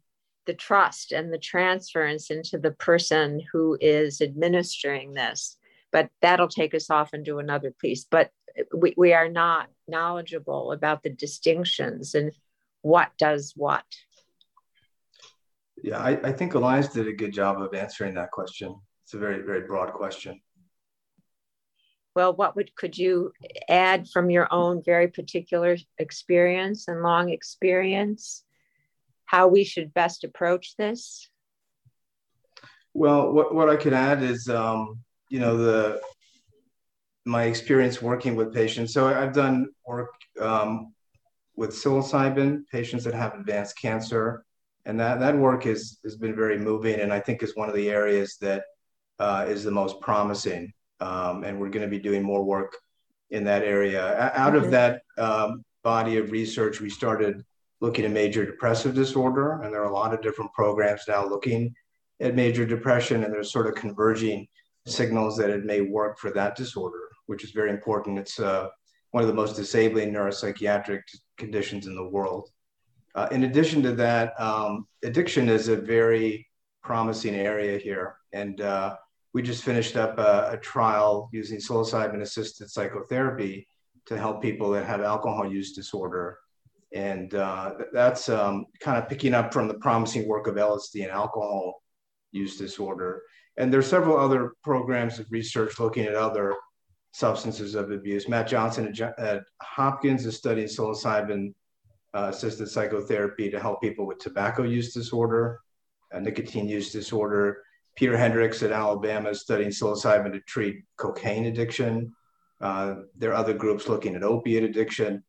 the trust and the transference into the person who is administering this. But that'll take us off into another piece. But we, we are not knowledgeable about the distinctions and what does what. Yeah, I, I think Elias did a good job of answering that question. It's a very, very broad question. Well, what would could you add from your own very particular experience and long experience? How we should best approach this? Well, what, what I could add is, um, you know, the my experience working with patients. So I've done work um, with psilocybin patients that have advanced cancer, and that that work has has been very moving, and I think is one of the areas that uh, is the most promising, um, and we're going to be doing more work in that area. Out of that um, body of research, we started looking at major depressive disorder, and there are a lot of different programs now looking at major depression, and there's sort of converging signals that it may work for that disorder, which is very important. It's uh, one of the most disabling neuropsychiatric conditions in the world. Uh, in addition to that, um, addiction is a very promising area here. And uh, we just finished up a, a trial using psilocybin assisted psychotherapy to help people that have alcohol use disorder. And uh, that's um, kind of picking up from the promising work of LSD and alcohol use disorder. And there are several other programs of research looking at other substances of abuse. Matt Johnson at, Hopkins is studying psilocybin assisted psychotherapy to help people with tobacco use disorder, uh, nicotine use disorder. Peter Hendricks at Alabama is studying psilocybin to treat cocaine addiction. Uh, there are other groups looking at opiate addiction.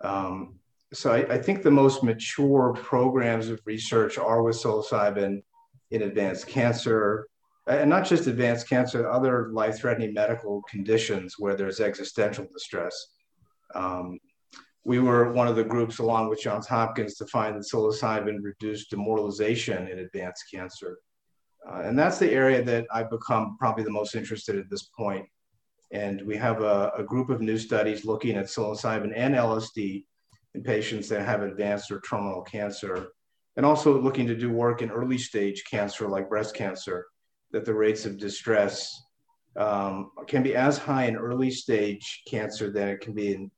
Um, so I, I, think the most mature programs of research are with psilocybin in advanced cancer, and not just advanced cancer, other life-threatening medical conditions where there's existential distress. Um, we were one of the groups, along with Johns Hopkins, to find that psilocybin reduced demoralization in advanced cancer. Uh, and that's the area that I've become probably the most interested at this point. And we have a, a group of new studies looking at psilocybin and LSD in patients that have advanced or terminal cancer, and also looking to do work in early stage cancer like breast cancer, that the rates of distress um, can be as high in early stage cancer than it can be in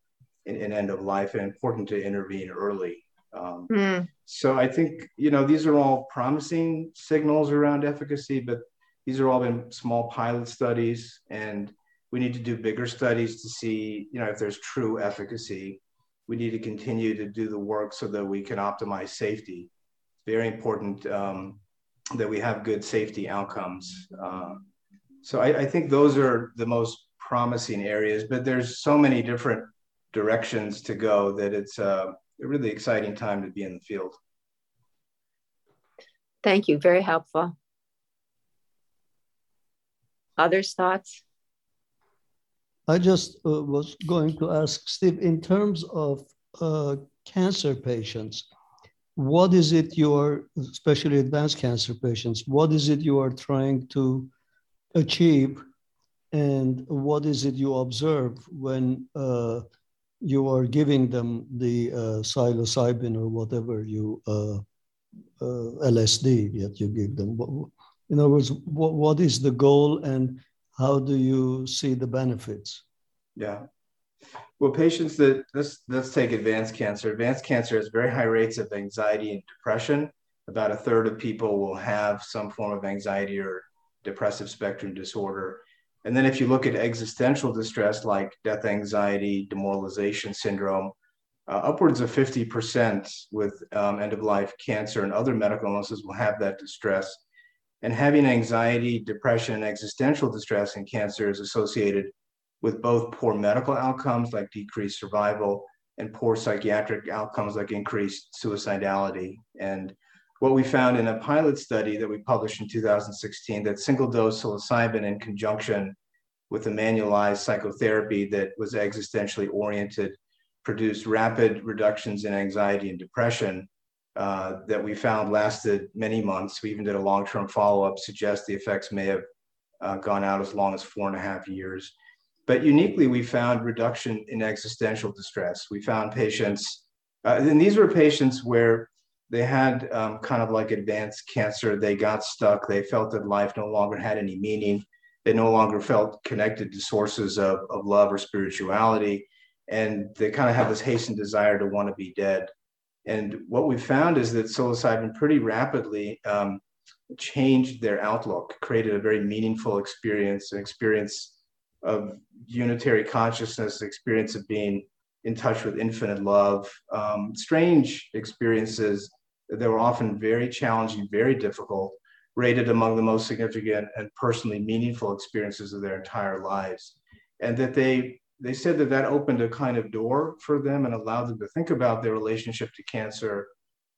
in, in end of life and important to intervene early. Um, mm. So I think you know these are all promising signals around efficacy, but these are all been small pilot studies, and we need to do bigger studies to see you know if there's true efficacy. We need to continue to do the work so that we can optimize safety. Very important um, that we have good safety outcomes. Uh, so I, I think those are the most promising areas, but there's so many different directions to go that it's uh, a really exciting time to be in the field. Thank you. Very helpful. Others thoughts? I just uh, was going to ask Steve, in terms of uh, cancer patients, what is it you are, especially advanced cancer patients, what is it you are trying to achieve and what is it you observe when uh, you are giving them the uh, psilocybin or whatever you uh, uh, LSD that you give them. In other words, what, what is the goal and how do you see the benefits? Yeah. Well, patients that let's let's take advanced cancer. Advanced cancer has very high rates of anxiety and depression. About a third of people will have some form of anxiety or depressive spectrum disorder. And then if you look at existential distress like death anxiety, demoralization syndrome, uh, upwards of 50% with um, end of life cancer and other medical illnesses will have that distress. And having anxiety, depression, and existential distress in cancer is associated with both poor medical outcomes like decreased survival and poor psychiatric outcomes like increased suicidality. And what we found in a pilot study that we published in 2016 that single dose psilocybin in conjunction with a manualized psychotherapy that was existentially oriented produced rapid reductions in anxiety and depression uh, that we found lasted many months. We even did a long term follow up, suggest the effects may have uh, gone out as long as four and a half years. But uniquely, we found reduction in existential distress. We found patients, uh, and these were patients where they had um, kind of like advanced cancer. They got stuck. They felt that life no longer had any meaning. They no longer felt connected to sources of, of love or spirituality. And they kind of have this hastened desire to want to be dead. And what we found is that psilocybin pretty rapidly um, changed their outlook, created a very meaningful experience, an experience of unitary consciousness, experience of being in touch with infinite love, um, strange experiences that were often very challenging, very difficult, rated among the most significant and personally meaningful experiences of their entire lives. And that they they said that that opened a kind of door for them and allowed them to think about their relationship to cancer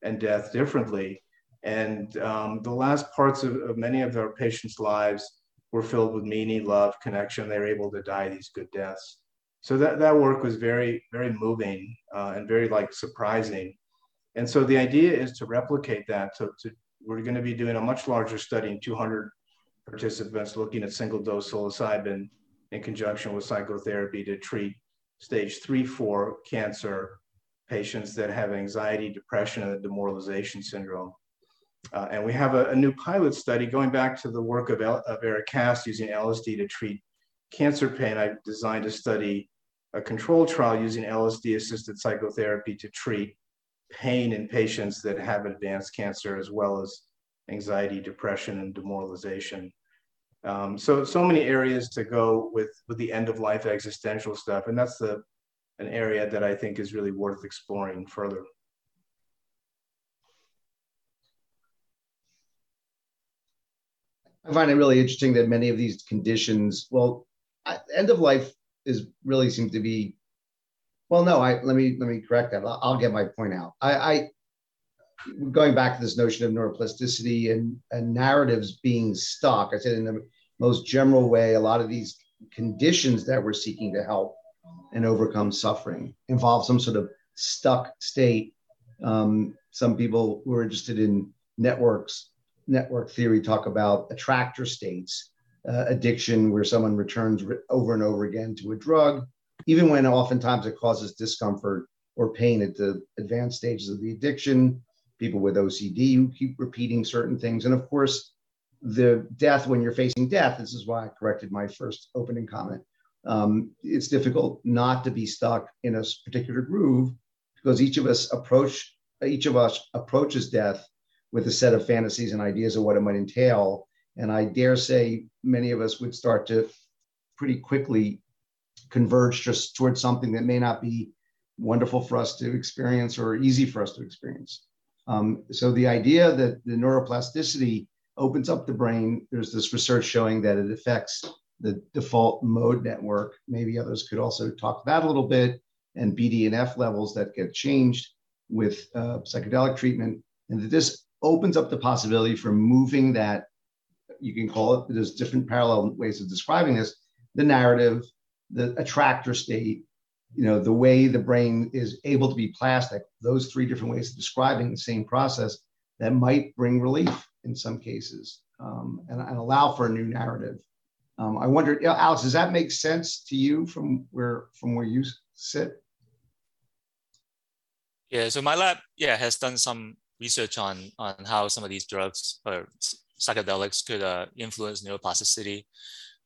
and death differently. And um, the last parts of, of many of our patients' lives were filled with meaning, love, connection. They were able to die these good deaths. So that, that work was very, very moving uh, and very like surprising. And so the idea is to replicate that. So to we're going to be doing a much larger study in 200 participants looking at single dose psilocybin in conjunction with psychotherapy to treat stage three, four cancer patients that have anxiety, depression, and demoralization syndrome. Uh, and we have a, a, new pilot study going back to the work of, El, of Eric Kast using LSD to treat cancer pain. I designed a study, a control trial using LSD assisted psychotherapy to treat pain in patients that have advanced cancer, as well as anxiety, depression, and demoralization. Um, so, so many areas to go with with the end of life existential stuff, and that's the an area that I think is really worth exploring further. I find it really interesting that many of these conditions, well, end of life is really seems to be well, no, I let me let me correct that. I'll, I'll get my point out. I, I going back to this notion of neuroplasticity and, and narratives being stuck. I said in the most general way, a lot of these conditions that we're seeking to help and overcome suffering involve some sort of stuck state. Um, some people who are interested in networks, network theory, talk about attractor states, uh, addiction, where someone returns over and over again to a drug, even when oftentimes it causes discomfort or pain at the advanced stages of the addiction. People with OCD who keep repeating certain things, and of course, the death when you're facing death. This is why I corrected my first opening comment. Um, it's difficult not to be stuck in a particular groove because each of us approach each of us approaches death with a set of fantasies and ideas of what it might entail. And I dare say many of us would start to pretty quickly converge just towards something that may not be wonderful for us to experience or easy for us to experience. Um, so the idea that the neuroplasticity opens up the brain, there's this research showing that it affects the default mode network. Maybe others could also talk that a little bit and BDNF levels that get changed with uh, psychedelic treatment, and that this opens up the possibility for moving that. You can call it. There's different parallel ways of describing this: the narrative, the attractor state, you know, the way the brain is able to be plastic. Those three different ways of describing the same process that might bring relief in some cases um, and, and, allow for a new narrative. Um, I wonder, Alex, does that make sense to you from where from where you sit? Yeah, so my lab, yeah, has done some research on on how some of these drugs or psychedelics could uh, influence neuroplasticity.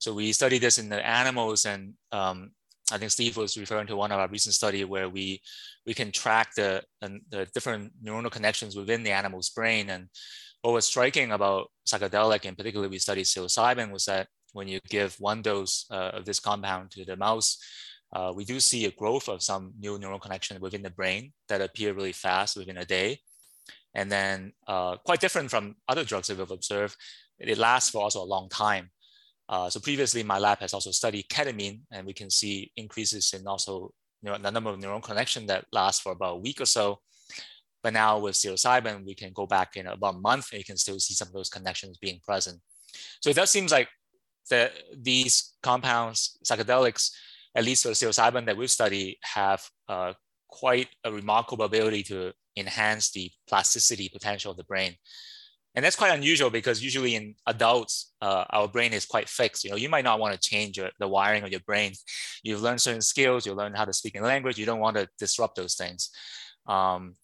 So we studied this in the animals, and um, I think Steve was referring to one of our recent study where we we can track the the different neuronal connections within the animal's brain. And what was striking about psychedelic, and particularly we studied psilocybin, was that when you give one dose uh, of this compound to the mouse, uh, we do see a growth of some new neural connection within the brain that appear really fast within a day. And then uh, quite different from other drugs that we've observed, it lasts for also a long time. Uh, so previously my lab has also studied ketamine and we can see increases in also the number of neuron connection that lasts for about a week or so. But now with psilocybin, we can go back in about a month and you can still see some of those connections being present. So it does seem like that these compounds, psychedelics, at least for the psilocybin that we've studied, have uh, quite a remarkable ability to enhance the plasticity potential of the brain. And that's quite unusual because usually in adults, uh, our brain is quite fixed. You know, you might not want to change your, the wiring of your brain. You've learned certain skills, you learn how to speak in language. You don't want to disrupt those things. Um,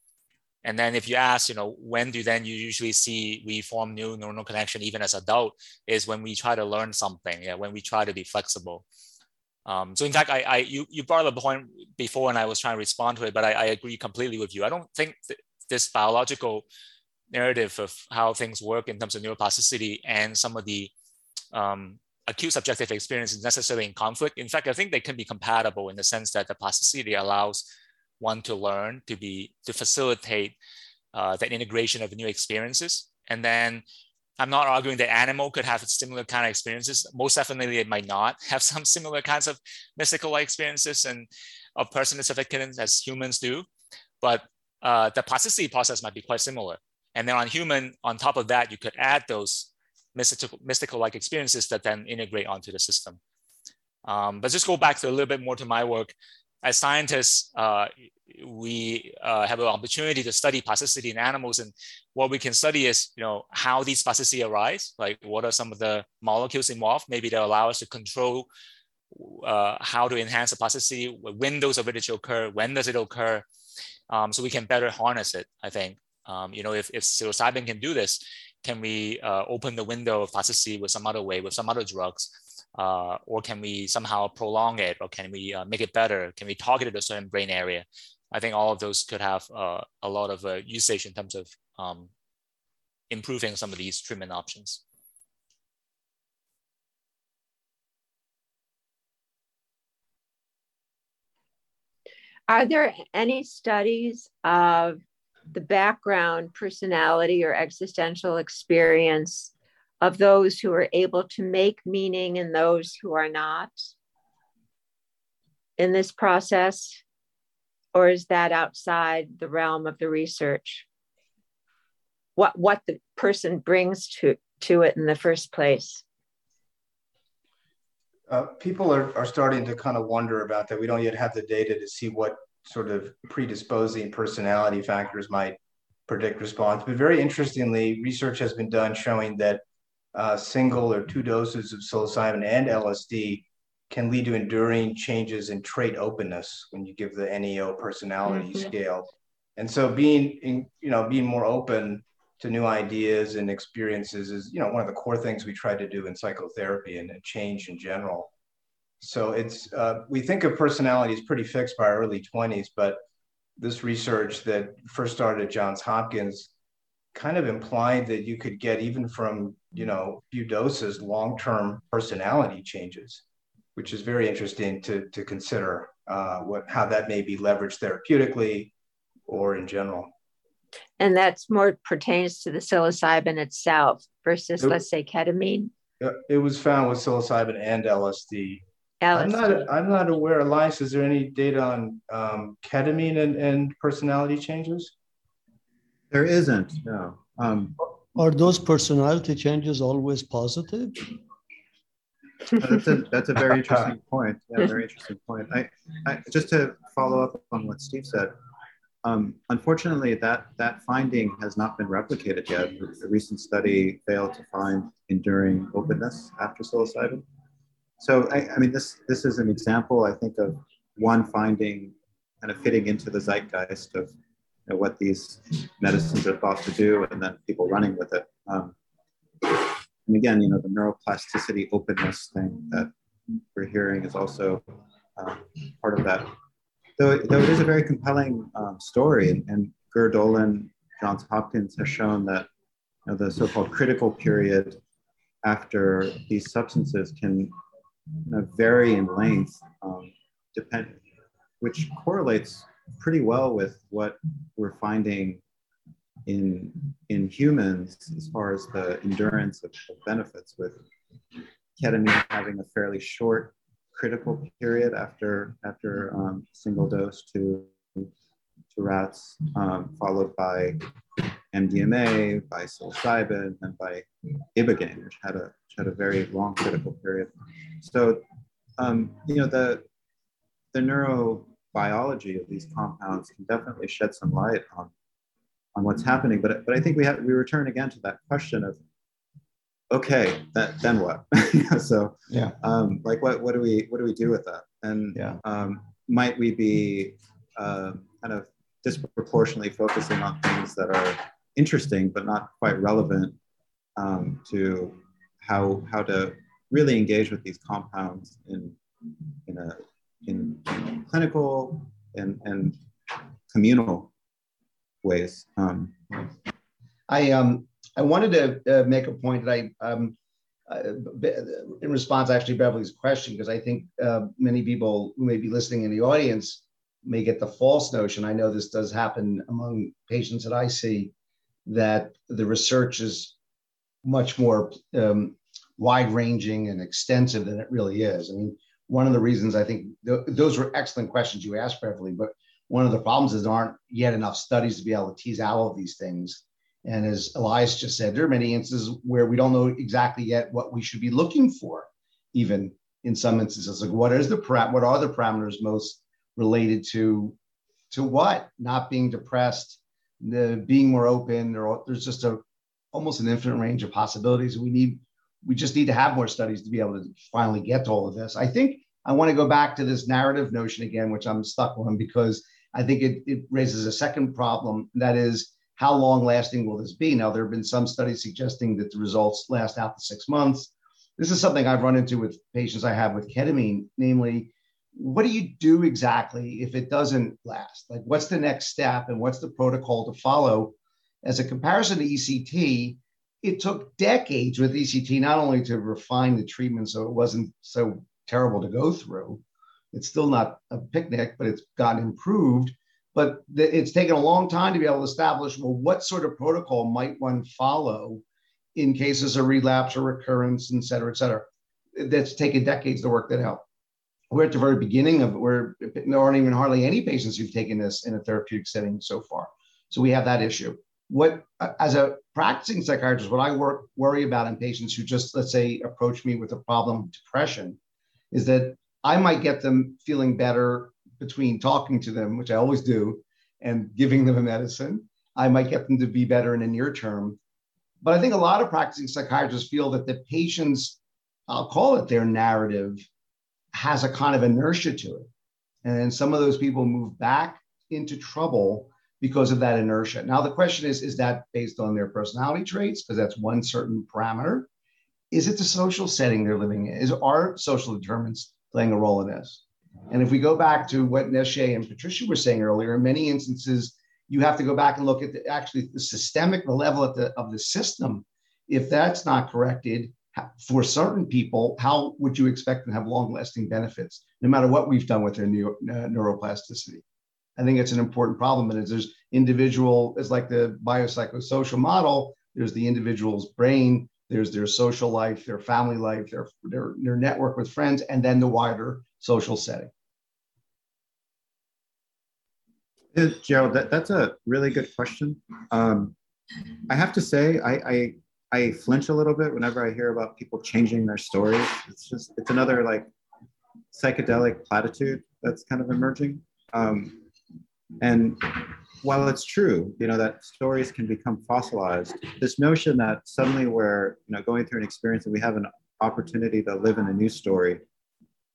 and then if you ask, you know, when do then you usually see we form new neuronal connection even as adult is when we try to learn something, yeah, when we try to be flexible. Um, so in fact, I, I you, you brought up a point before and I was trying to respond to it, but I, I agree completely with you. I don't think th- this biological narrative of how things work in terms of neuroplasticity and some of the um, acute subjective experience is necessarily in conflict. In fact, I think they can be compatible in the sense that the plasticity allows one to learn, to be to facilitate uh, that integration of new experiences. And then I'm not arguing that animal could have similar kind of experiences. Most definitely, it might not [laughs] have some similar kinds of mystical experiences and of personal significance as humans do. But uh, the plasticity process might be quite similar. And then on human, on top of that, you could add those mystical, mystical like experiences that then integrate onto the system. Um, but just go back to a little bit more to my work as scientists, uh, we uh, have an opportunity to study plasticity in animals, and what we can study is, you know, how these plasticity arise. Like, what are some of the molecules involved? Maybe that allow us to control uh, how to enhance the plasticity, windows of it occur, when does it occur, um, so we can better harness it. I think, um, you know, if if psilocybin can do this, can we uh, open the window of plasticity with some other way, with some other drugs? uh, or can we somehow prolong it? Or can we uh, make it better? Can we target it a certain brain area? I think all of those could have uh, a lot of uh, usage in terms of um, improving some of these treatment options. Are there any studies of the background personality or existential experience of those who are able to make meaning and those who are not in this process? Or is that outside the realm of the research? What, what the person brings to, to it in the first place? Uh, people are, are starting to kind of wonder about that. We don't yet have the data to see what sort of predisposing personality factors might predict response. But very interestingly, research has been done showing that uh, single or two doses of psilocybin and LSD can lead to enduring changes in trait openness when you give the NEO personality mm-hmm. scale. And so being in, you know, being more open to new ideas and experiences is, you know, one of the core things we try to do in psychotherapy and, and change in general. So it's uh, we think of personality as pretty fixed by our early 20s, but this research that first started at Johns Hopkins kind of implied that you could get even from you know few doses long-term personality changes, which is very interesting to to consider uh, what how that may be leveraged therapeutically or in general. And that's more pertains to the psilocybin itself versus, it, let's say, ketamine. It was found with psilocybin and LSD. LSD. I'm not. I'm not aware. Elias, is there any data on um, ketamine and, and personality changes? There isn't. No. Um, Are those personality changes always positive? that's a that's a very interesting [laughs] point. Yeah, very interesting point. I, I just to follow up on what Steve said. Um, unfortunately, that that finding has not been replicated yet. A recent study failed to find enduring openness after psilocybin. So I, I mean, this this is an example, I think, of one finding kind of fitting into the zeitgeist of you know, what these medicines are thought to do, and then people running with it. Um, and again, you know, the neuroplasticity openness thing that we're hearing is also um, part of that. Though, though it is a very compelling um, story, and, and Gül Dölen, Johns Hopkins has shown that you know, the so-called critical period after these substances can vary in length, um, depend, which correlates pretty well with what we're finding in in humans as far as the endurance of, benefits with ketamine having a fairly short critical period after after um, single dose to to rats, um, followed by MDMA, by psilocybin, and by ibogaine, which had a which had a very long critical period. So, um, you know, the the neurobiology of these compounds can definitely shed some light on on what's happening. But but I think we have we return again to that question of okay, that then what? [laughs] so yeah, um, like what what do we what do we do with that? And yeah, um, might we be uh, kind of disproportionately focusing on things that are interesting but not quite relevant um, to how how to really engage with these compounds in in a in, clinical and and communal ways. Um, I um I wanted to uh, make a point that I um uh, in response actually Beverly's question because I think uh, many people who may be listening in the audience may get the false notion. I know this does happen among patients that I see that the research is much more um, wide ranging and extensive than it really is. I mean, one of the reasons I think th- those were excellent questions you asked, Beverly, but one of the problems is there aren't yet enough studies to be able to tease out all of these things. And as Elias just said, there are many instances where we don't know exactly yet what we should be looking for, even in some instances. Like what is the what are the parameters most related to to what? Not being depressed, the being more open. There, there's just a almost an infinite range of possibilities. We need we just need to have more studies to be able to finally get to all of this. I think I want to go back to this narrative notion again, which I'm stuck on because I think it, it raises a second problem. That is, how long lasting will this be? Now, there have been some studies suggesting that the results last out to six months. This is something I've run into with patients I have with ketamine, namely, what do you do exactly if it doesn't last? Like, what's the next step and what's the protocol to follow? As a comparison to ECT, it took decades with ECT not only to refine the treatment so it wasn't so terrible to go through. It's still not a picnic, but it's gotten improved. But it's taken a long time to be able to establish well, what sort of protocol might one follow in cases of relapse or recurrence, et cetera, et cetera. That's taken decades to work that out. We're at the very beginning of where there aren't even hardly any patients who've taken this in a therapeutic setting so far. So we have that issue. What, as a practicing psychiatrist, what I work worry about in patients who just let's say approach me with a problem of depression, is that I might get them feeling better between talking to them, which I always do, and giving them a medicine. I might get them to be better in the near term. But I think a lot of practicing psychiatrists feel that the patient's, I'll call it their narrative, has a kind of inertia to it. And some of those people move back into trouble because of that inertia. Now, the question is is that based on their personality traits? Because that's one certain parameter. Is it the social setting they're living in? Is our social determinants playing a role in this? And if we go back to what Neşe and Patricia were saying earlier, in many instances, you have to go back and look at the, actually the systemic the level of the, of the system. If that's not corrected for certain people, how would you expect them to have long lasting benefits, no matter what we've done with their neuro, uh, neuroplasticity? I think it's an important problem. And there's individual, it's like the biopsychosocial model, there's the individual's brain, there's their social life, their family life, their, their, their network with friends, and then the wider social setting. Gerald, that, that's a really good question. Um, I have to say, I, I, I flinch a little bit whenever I hear about people changing their stories. It's just it's another like psychedelic platitude that's kind of emerging. Um, and while it's true, you know, that stories can become fossilized, this notion that suddenly we're, you know, going through an experience and we have an opportunity to live in a new story,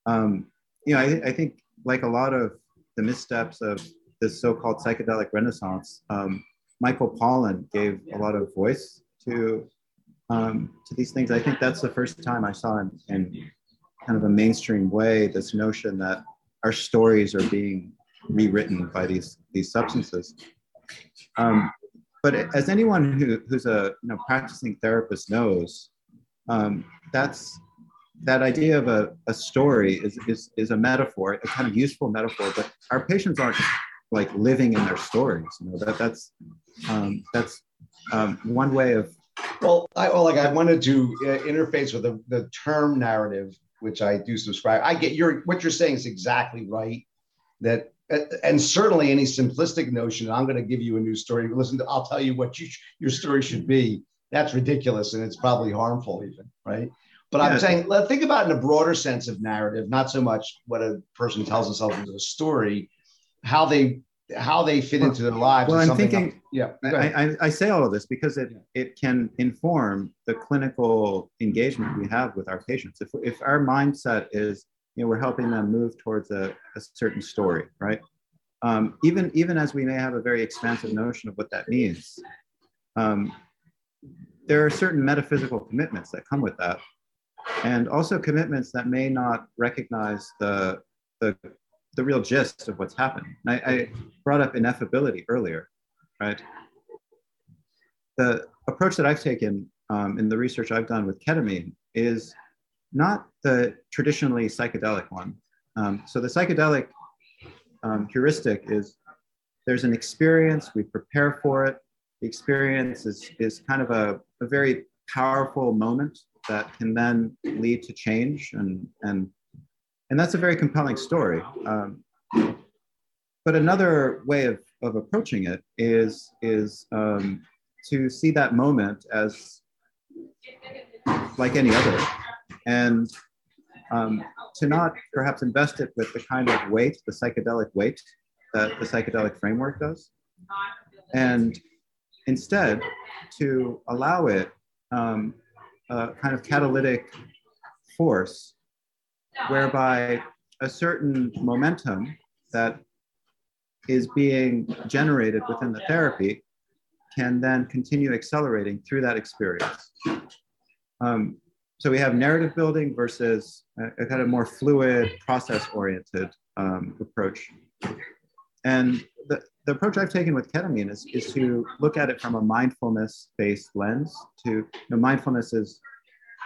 um, you know, I, I think like a lot of the missteps of this so-called psychedelic renaissance, um, Michael Pollan gave a lot of voice to um, to these things. I think that's the first time I saw in, in kind of a mainstream way this notion that our stories are being rewritten by these these substances. Um, but as anyone who, who's a you know, practicing therapist knows, um, that's that idea of a, a story is, is, is a metaphor, a kind of useful metaphor, but our patients aren't like living in their stories. You know, that, that's, um, that's um, one way of. Well, I, well, like I wanted to uh, interface with the, the term narrative, which I do subscribe. I get your, what you're saying is exactly right. That and certainly any simplistic notion i'm going to give you a new story listen to, i'll tell you what you, your story should be that's ridiculous and it's probably harmful even right but yeah. I'm saying, let think about in a broader sense of narrative, not so much what a person tells themselves as a story, how they how they fit into their lives. Well, I'm thinking, else. yeah, I, I, I, say all of this because it, it can inform the clinical engagement we have with our patients. If, if our mindset is, you know, we're helping them move towards a, a certain story, right? Um, even, even as we may have a very expansive notion of what that means, um, there are certain metaphysical commitments that come with that and also commitments that may not recognize the, the, the real gist of what's happening. I, I brought up ineffability earlier, right? The approach that I've taken um, in the research I've done with ketamine is not the traditionally psychedelic one. Um, so the psychedelic um, heuristic is there's an experience, we prepare for it. The experience is, is kind of a, a very powerful moment that can then lead to change and and and that's a very compelling story. Um, but another way of, of approaching it is is um, to see that moment as like any other. And um, to not perhaps invest it with the kind of weight the psychedelic weight that the psychedelic framework does. And instead to allow it um, a kind of catalytic force whereby a certain momentum that is being generated within the therapy can then continue accelerating through that experience. Um, so we have narrative building versus a, a kind of more fluid, process oriented um, approach. And the, the approach I've taken with ketamine is, is to look at it from a mindfulness based lens. To you know, mindfulness is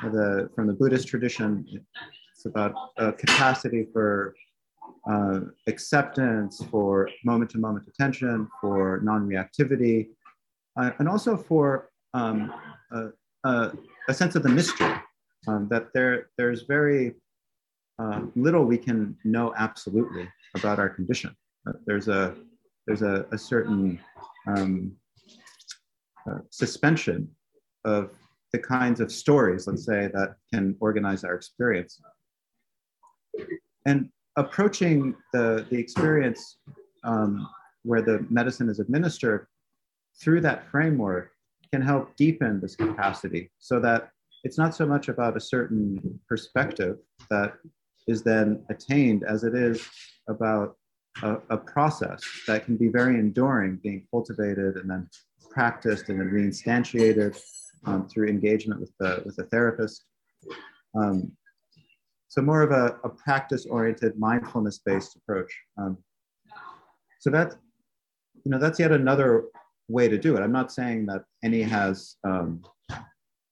the from the Buddhist tradition. It's about a capacity for uh, acceptance, for moment to moment attention, for non reactivity, uh, and also for um, a, uh, a sense of the mystery um, that there there's very uh, little we can know absolutely about our condition. Uh, there's a there's a, a certain um, uh, suspension of the kinds of stories, let's say, that can organize our experience. And approaching the, the experience um, where the medicine is administered through that framework can help deepen this capacity so that it's not so much about a certain perspective that is then attained as it is about a, a, process that can be very enduring, being cultivated and then practiced and then reinstantiated um, through engagement with the with the therapist. Um, so more of a, a practice-oriented, mindfulness-based approach. Um, so that you know that's yet another way to do it. I'm not saying that any has um,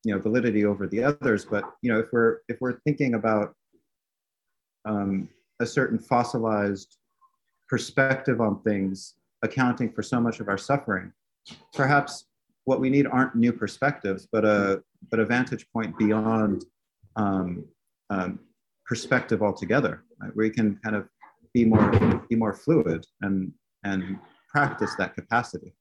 you know validity over the others, but you know if we're if we're thinking about um, a certain fossilized perspective on things accounting for so much of our suffering, perhaps what we need aren't new perspectives, but a but a vantage point beyond um, um, perspective altogether, right? where you can kind of be more be more fluid and and practice that capacity.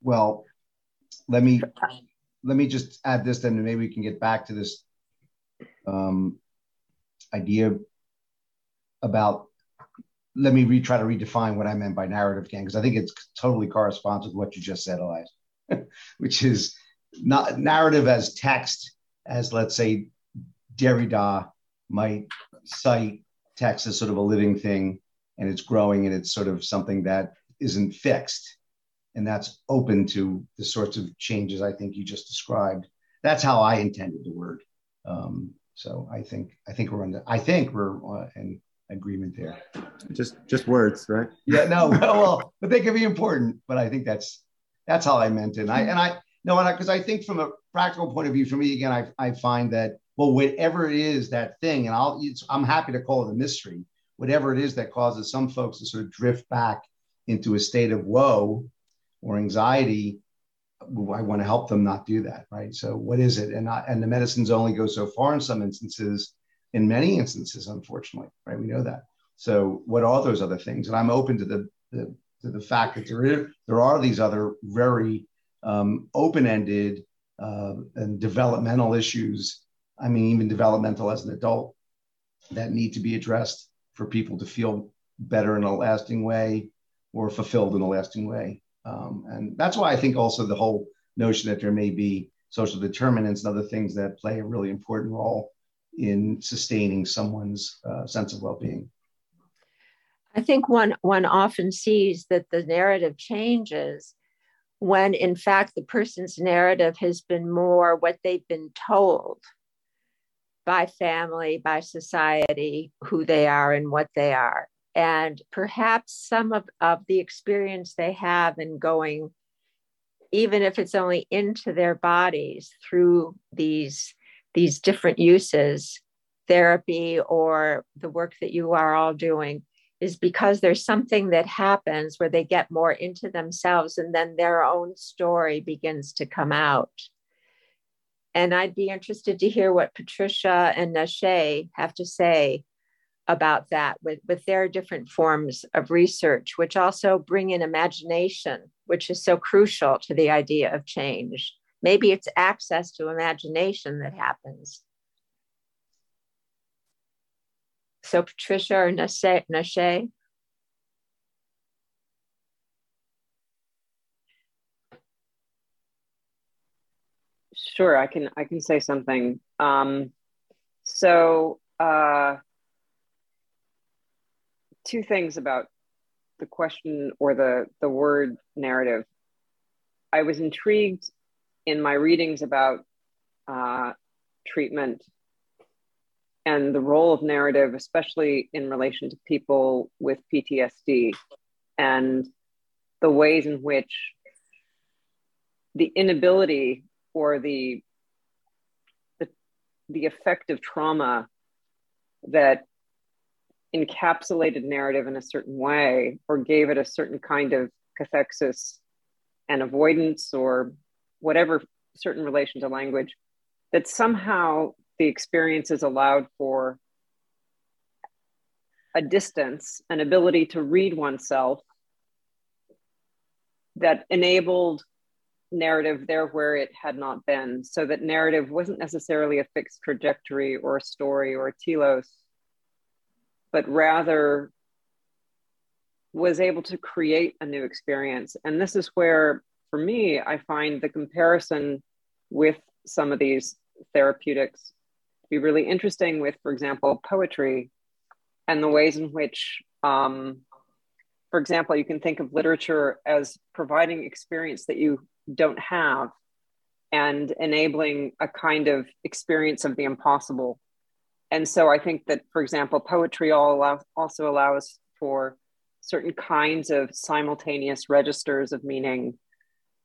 Well, let me let me just add this, then and maybe we can get back to this um, idea about. Let me re, try to redefine what I meant by narrative again, because I think it totally corresponds with what you just said, Elias, [laughs] which is not narrative as text, as let's say Derrida might cite text as sort of a living thing, and it's growing, and it's sort of something that isn't fixed and that's open to the sorts of changes I think you just described. That's how I intended the word. Um, so I think I think we're on the, I think we're uh, in agreement there. Just just words, right? Yeah, no, [laughs] well, but they can be important. But I think that's that's how I meant it. And I and I no, because I, because I think from a practical point of view, for me again, I I find that well, whatever it is that thing, and I'll I'm happy to call it a mystery. Whatever it is that causes some folks to sort of drift back into a state of woe or anxiety, I want to help them not do that, right? So what is it? And I, and the medicines only go so far in some instances, in many instances, unfortunately, right? We know that. So what are those other things? And I'm open to the, the to the fact that there is, there are these other very um, open-ended uh, and developmental issues. I mean, even developmental as an adult that need to be addressed for people to feel better in a lasting way or fulfilled in a lasting way. Um, and that's why I think also the whole notion that there may be social determinants and other things that play a really important role in sustaining someone's uh, sense of well-being. I think one one often sees that the narrative changes when in fact the person's narrative has been more what they've been told by family, by society, who they are and what they are and perhaps some of, of the experience they have in going even if it's only into their bodies through these these different uses therapy or the work that you are all doing is because there's something that happens where they get more into themselves and then their own story begins to come out and i'd be interested to hear what patricia and Neşe have to say about that with, with their different forms of research, which also bring in imagination, which is so crucial to the idea of change. Maybe it's access to imagination that happens. So, Patricia or Neşe? Sure, I can I can say something. Um, so uh, two things about the question or the the word narrative. I was intrigued in my readings about uh, treatment and the role of narrative, especially in relation to people with PTSD, and the ways in which the inability or the the, the effect of trauma that encapsulated narrative in a certain way or gave it a certain kind of cathexis and avoidance or whatever certain relation to language, that somehow the experience is allowed for a distance, an ability to read oneself that enabled narrative there where it had not been, so that narrative wasn't necessarily a fixed trajectory or a story or a telos, but rather was able to create a new experience. And this is where, for me, I find the comparison with some of these therapeutics be really interesting with, for example, poetry and the ways in which, um, for example, you can think of literature as providing experience that you don't have and enabling a kind of experience of the impossible. And so I think that, for example, poetry all allow, also allows for certain kinds of simultaneous registers of meaning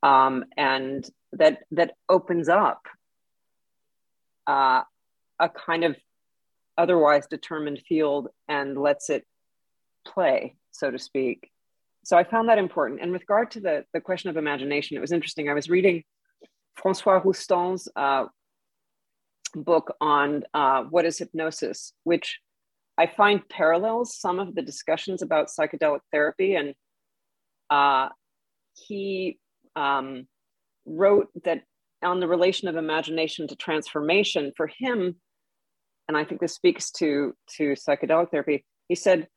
um, and that that opens up uh, a kind of otherwise determined field and lets it play, so to speak. So I found that important. And with regard to the, the question of imagination, it was interesting. I was reading Francois Roustang's uh, book on uh, what is hypnosis, which I find parallels some of the discussions about psychedelic therapy. And uh, he um, wrote that on the relation of imagination to transformation, for him, and I think this speaks to, to psychedelic therapy, he said,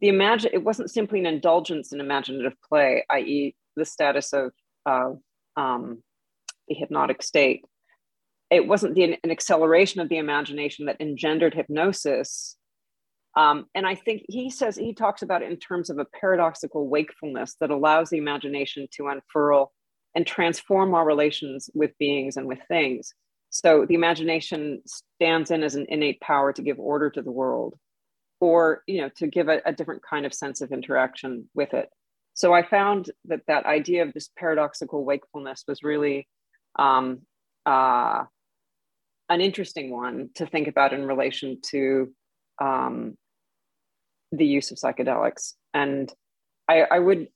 the imagine it wasn't simply an indulgence in imaginative play, i.e., the status of uh, um, the hypnotic state. It wasn't the, an acceleration of the imagination that engendered hypnosis. Um, and I think he says he talks about it in terms of a paradoxical wakefulness that allows the imagination to unfurl and transform our relations with beings and with things. So the imagination stands in as an innate power to give order to the world or you know to give a, a different kind of sense of interaction with it so i found that that idea of this paradoxical wakefulness was really um, uh, an interesting one to think about in relation to um, the use of psychedelics and I, I would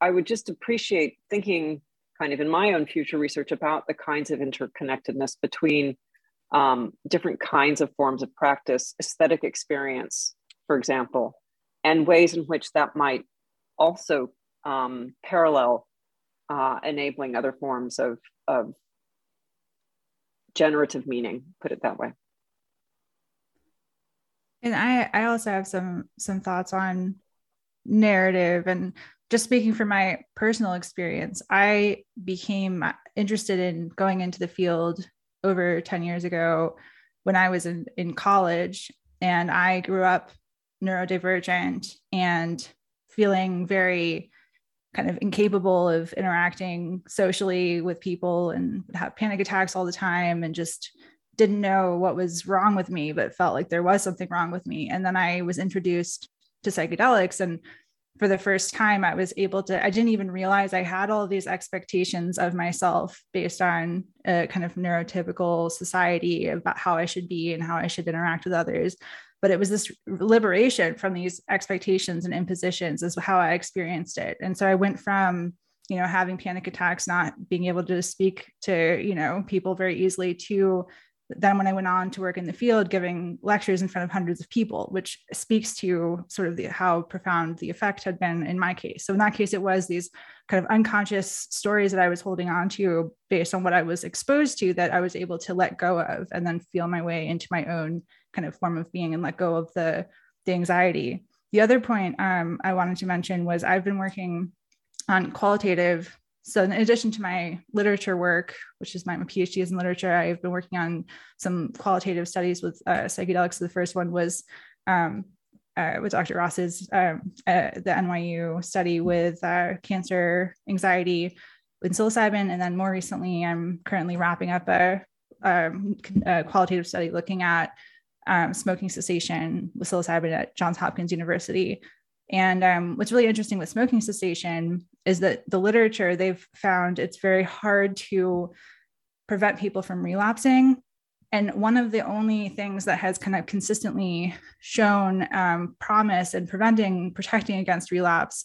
i would just appreciate thinking kind of in my own future research about the kinds of interconnectedness between um, different kinds of forms of practice, aesthetic experience, for example, and ways in which that might also um, parallel uh, enabling other forms of, of generative meaning, put it that way. And I, I also have some some thoughts on narrative and just speaking from my personal experience, I became interested in going into the field over 10 years ago when I was in, in college. And I grew up neurodivergent and feeling very kind of incapable of interacting socially with people and have panic attacks all the time and just didn't know what was wrong with me, but felt like there was something wrong with me. And then I was introduced to psychedelics and for the first time i was able to i didn't even realize i had all these expectations of myself based on a kind of neurotypical society about how i should be and how i should interact with others but it was this liberation from these expectations and impositions is how i experienced it and so i went from you know having panic attacks not being able to speak to you know people very easily to then when I went on to work in the field, giving lectures in front of hundreds of people, which speaks to sort of the, how profound the effect had been in my case. So in that case, it was these kind of unconscious stories that I was holding on to based on what I was exposed to that I was able to let go of and then feel my way into my own kind of form of being and let go of the, the anxiety. The other point um, I wanted to mention was I've been working on qualitative so in addition to my literature work which is my, my phd is in literature i've been working on some qualitative studies with uh, psychedelics. The first one was um, uh, with dr ross's um, uh, the nyu study with uh, cancer anxiety with psilocybin. And then more recently i'm currently wrapping up a, um, a qualitative study looking at um, smoking cessation with psilocybin at johns hopkins university and um, what's really interesting with smoking cessation is that the literature they've found it's very hard to prevent people from relapsing And one of the only things that has kind of consistently shown um, promise in preventing, protecting against relapse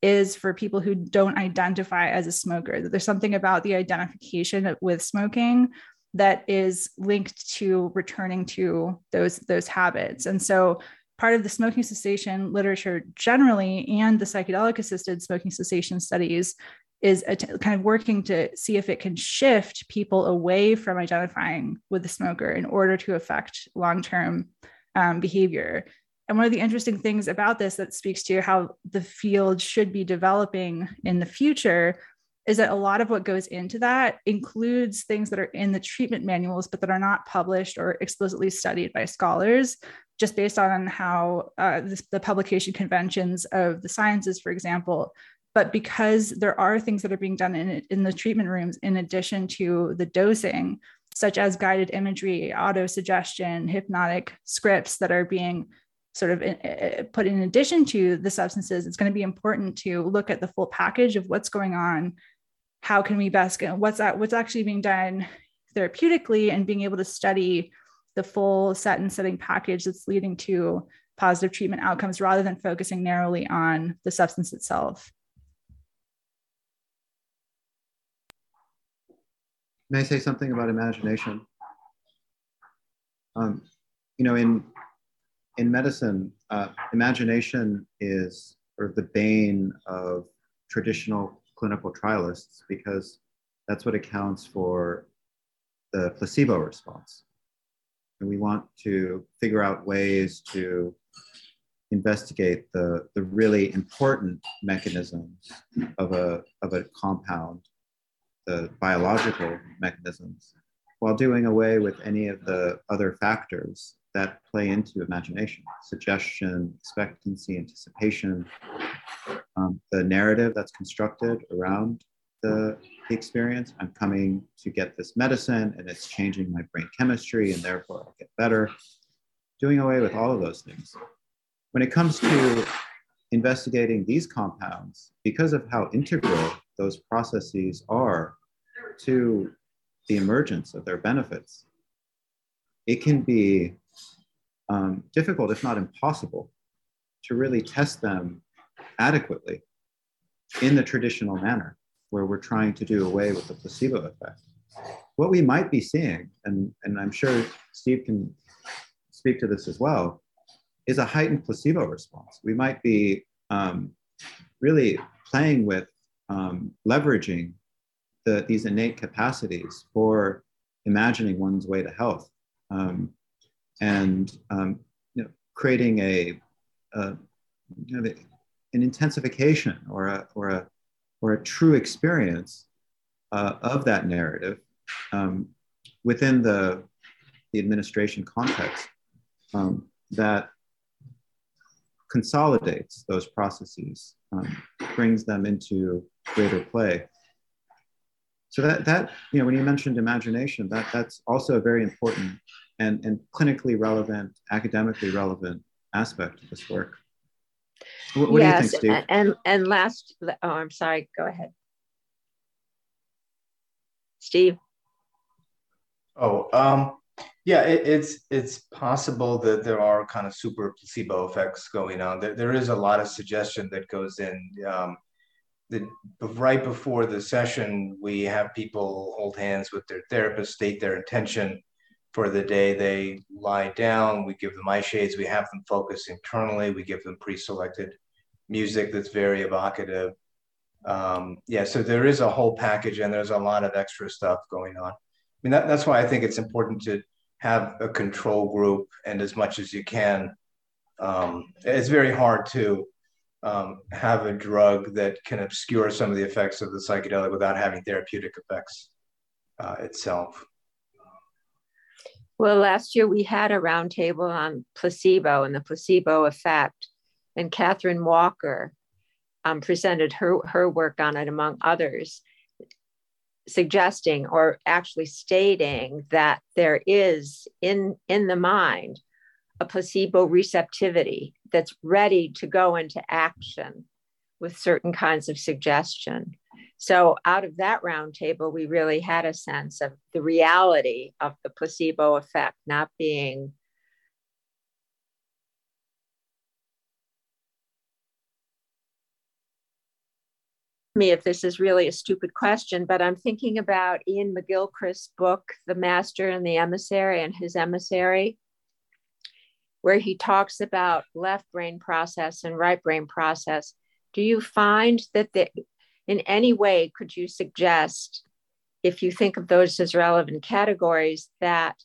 is for people who don't identify as a smoker. That there's something about the identification with smoking that is linked to returning to those those habits. And so part of the smoking cessation literature generally and the psychedelic assisted smoking cessation studies is kind of working to see if it can shift people away from identifying with the smoker in order to affect long-term um, behavior. And one of the interesting things about this that speaks to how the field should be developing in the future is that a lot of what goes into that includes things that are in the treatment manuals, but that are not published or explicitly studied by scholars, just based on how uh, this, the publication conventions of the sciences, for example. But because there are things that are being done in, in the treatment rooms in addition to the dosing, such as guided imagery, auto suggestion, hypnotic scripts that are being sort of in, uh, put in addition to the substances, it's going to be important to look at the full package of what's going on. How can we best get what's that, what's actually being done therapeutically and being able to study the full set and setting package that's leading to positive treatment outcomes rather than focusing narrowly on the substance itself. May I say something about imagination? Um, you know, in in medicine, uh, imagination is sort of the bane of traditional clinical trialists because that's what accounts for the placebo response. And we want to figure out ways to investigate the, the really important mechanisms of a, of a compound, the biological mechanisms, while doing away with any of the other factors that play into imagination suggestion, expectancy, anticipation, um, the narrative that's constructed around the, the experience. I'm coming to get this medicine and it's changing my brain chemistry and therefore I'll get better. Doing away with all of those things. When it comes to investigating these compounds, because of how integral those processes are to the emergence of their benefits, it can be um, difficult, if not impossible, to really test them adequately in the traditional manner where we're trying to do away with the placebo effect. What we might be seeing, and, and I'm sure Steve can speak to this as well, is a heightened placebo response. We might be um, really playing with um, leveraging the, these innate capacities for imagining one's way to health. Um, and um, you know, creating a, a you know, an intensification or a, or a, or a true experience uh, of that narrative um, within the, the administration context um, that consolidates those processes, um, brings them into greater play. So that, that, you know, when you mentioned imagination, that, that's also a very important and, and clinically relevant, academically relevant aspect of this work. What, what yes, do you think, Steve? And, and last, oh, I'm sorry, go ahead. Steve. Oh, um, yeah, it, it's it's possible that there are kind of super placebo effects going on. There, there is a lot of suggestion that goes in. Um, the, right before the session, we have people hold hands with their therapist, state their intention, for the day they lie down. We give them eye shades. We have them focus internally. We give them pre-selected music that's very evocative. Um, yeah, so there is a whole package, and there's a lot of extra stuff going on. I mean, that, that's why I think it's important to have a control group, and as much as you can. Um, it's very hard to um, have a drug that can obscure some of the effects of the psychedelic without having therapeutic effects uh, itself. Well, last year we had a roundtable on placebo and the placebo effect, and Catherine Walker um, presented her, her work on it, among others, suggesting or actually stating that there is in, in the mind a placebo receptivity that's ready to go into action with certain kinds of suggestion. So out of that roundtable, we really had a sense of the reality of the placebo effect not being me if this is really a stupid question, but I'm thinking about Iain McGilchrist's book, The Master and the Emissary and his emissary, where he talks about left brain process and right brain process. Do you find that the, in any way could you suggest, if you think of those as relevant categories, that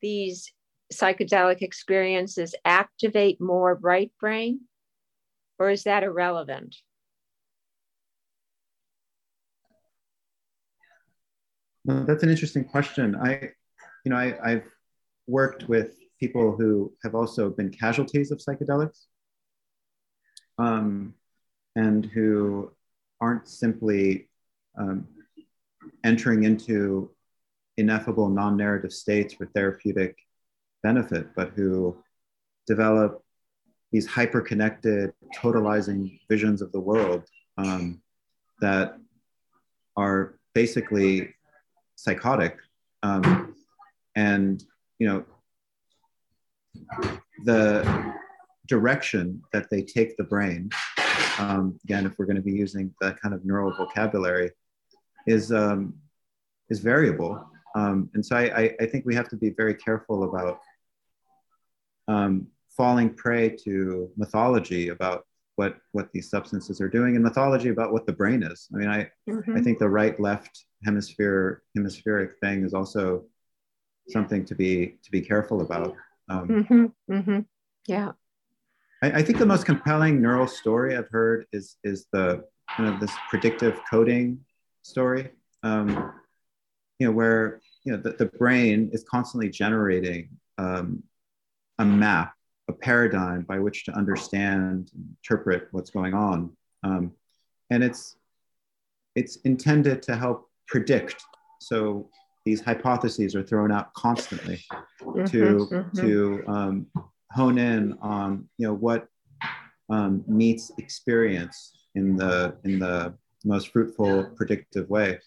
these psychedelic experiences activate more right brain? Or is that irrelevant? That's an interesting question. I, you know, I, I've worked with people who have also been casualties of psychedelics um, and who aren't simply um, entering into ineffable non-narrative states for therapeutic benefit, but who develop these hyper-connected, totalizing visions of the world um, that are basically psychotic. Um, and, you know, the direction that they take the brain, um, again, if we're going to be using that kind of neural vocabulary, is, um, is variable. Um, and so I, I, I, think we have to be very careful about um, falling prey to mythology about what what these substances are doing and mythology about what the brain is. I mean, I mm-hmm. I think the right left hemisphere hemispheric thing is also something to be to be careful about. Um, mm-hmm. Mm-hmm. Yeah. I, I, think the most compelling neural story I've heard is is the kind of this predictive coding story. Um, you know, where you know the, the brain is constantly generating um, a map a paradigm by which to understand, interpret what's going on. Um, and it's, it's intended to help predict. So these hypotheses are thrown out constantly mm-hmm, to, mm-hmm. to um, hone in on you know, what um, meets experience in the, in the most fruitful, predictive way.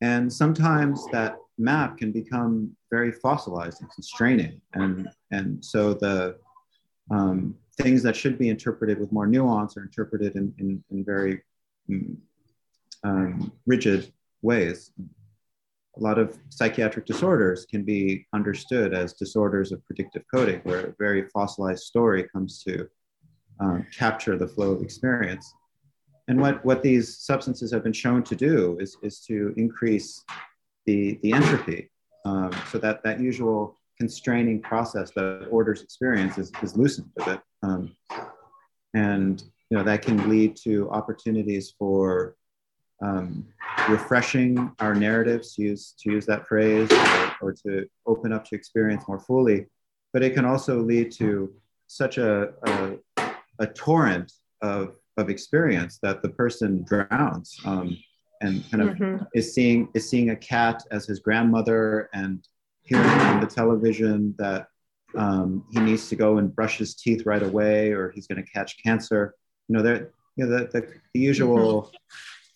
And sometimes that map can become very fossilized and constraining. And, and so the um, things that should be interpreted with more nuance are interpreted in, in, in very mm, um, rigid ways. A lot of psychiatric disorders can be understood as disorders of predictive coding, where a very fossilized story comes to um, capture the flow of experience. And what, what these substances have been shown to do is, is to increase the, the entropy. Um, so that, that usual constraining process that orders experience is, is loosened a bit. Um, and you know, that can lead to opportunities for um, refreshing our narratives, to use, to use that phrase, or, or to open up to experience more fully. But it can also lead to such a, a, a torrent of, of experience that the person drowns. Um, and kind of mm-hmm. is seeing is seeing a cat as his grandmother and hearing on the television that um, he needs to go and brush his teeth right away or he's going to catch cancer. You know, there you know the, the, the usual mm-hmm.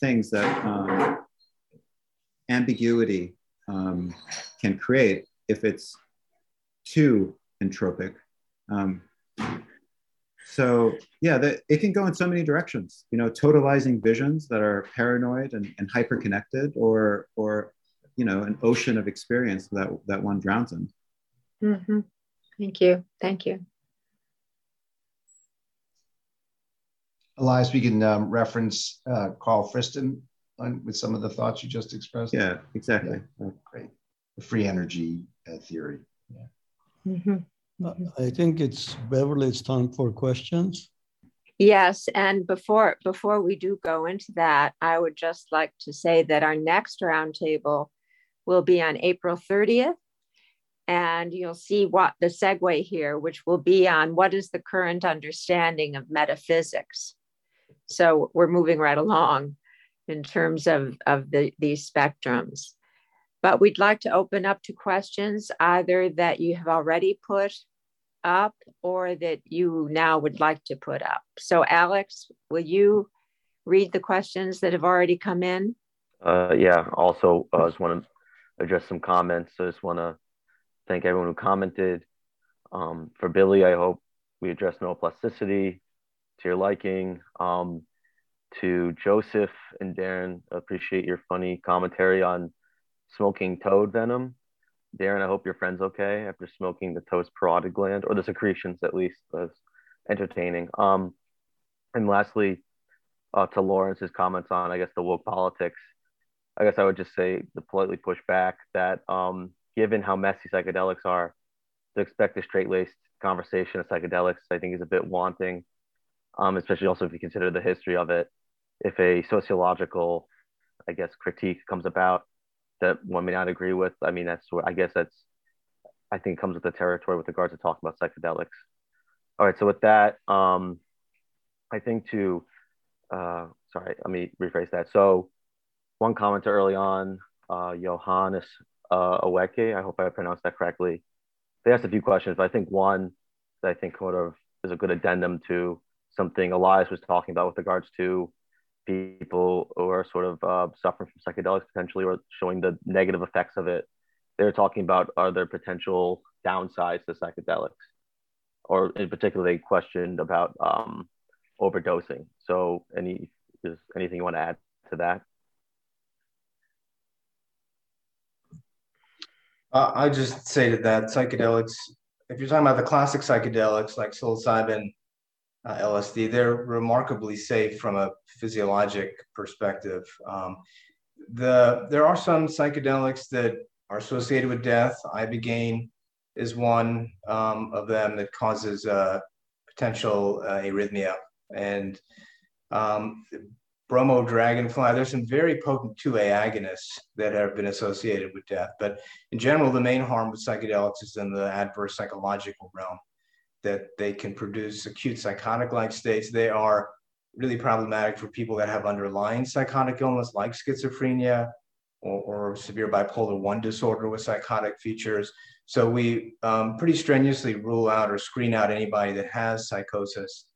Things that um, ambiguity um, can create if it's too entropic. Um, so yeah, the, it can go in so many directions. You know, totalizing visions that are paranoid and, and hyper connected, or or you know, an ocean of experience that that one drowns in. Mm-hmm. Thank you. Thank you. Elias, we can um, reference uh, Karl Friston on, with some of the thoughts you just expressed. Yeah, exactly. Yeah. Great. The free energy uh, theory. Yeah. Mm-hmm. I think it's Beverly, it's time for questions. Yes, and before before we do go into that, I would just like to say that our next roundtable will be on April 30th. And you'll see what the segue here, which will be on what is the current understanding of metaphysics. So we're moving right along in terms of, of the, these spectrums. But we'd like to open up to questions either that you have already put up or that you now would like to put up. So Alex, will you read the questions that have already come in? Uh, yeah, also, I uh, just want to address some comments. So, I just want to thank everyone who commented. Um, for Billy, I hope we address neuroplasticity to your liking. Um, to Joseph and Darren, appreciate your funny commentary on smoking toad venom. Darren, I hope your friend's okay after smoking the toad's parotid gland, or the secretions at least. That's entertaining. Um, and lastly, uh, to Lawrence's comments on, I guess, the woke politics. I guess I would just say to politely push back that um, given how messy psychedelics are, to expect a straight laced conversation of psychedelics, I think is a bit wanting, um, especially also if you consider the history of it. If a sociological, I guess, critique comes about that one may not agree with, I mean, that's what I guess that's, I think comes with the territory with regards to talking about psychedelics. All right, so with that, um, I think to, uh, sorry, let me rephrase that. So one commenter early on, uh, Johannes uh, Oweke, I hope I pronounced that correctly. They asked a few questions, but I think one that I think sort of is a good addendum to something Elias was talking about with regards to people who are sort of uh, suffering from psychedelics potentially or showing the negative effects of it. They were talking about are there potential downsides to psychedelics? Or in particular, they questioned about um, overdosing. So, any is anything you want to add to that? Uh, I just say to that psychedelics, if you're talking about the classic psychedelics like psilocybin, uh, LSD, they're remarkably safe from a physiologic perspective. Um, the there are some psychedelics that are associated with death. Ibogaine is one um, of them that causes uh, potential uh, arrhythmia, and um, bromo dragonfly. There's some very potent 2A agonists that have been associated with death. But in general, the main harm with psychedelics is in the adverse psychological realm, that they can produce acute psychotic like states. They are really problematic for people that have underlying psychotic illness like schizophrenia or, or severe bipolar 1 disorder with psychotic features. So we um, pretty strenuously rule out or screen out anybody that has psychosis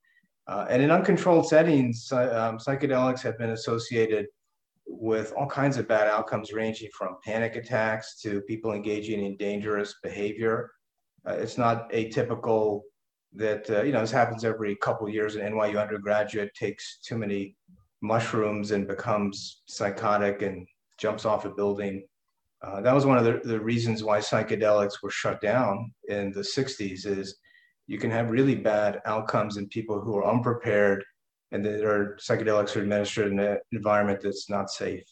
uh, and in uncontrolled settings, um, psychedelics have been associated with all kinds of bad outcomes, ranging from panic attacks to people engaging in dangerous behavior. Uh, it's not atypical that uh, you know this happens every couple years. An NYU undergraduate takes too many mushrooms and becomes psychotic and jumps off a building. Uh, that was one of the, the reasons why psychedelics were shut down in the 60s. Is you can have really bad outcomes in people who are unprepared and that are psychedelics are administered in an environment that's not safe.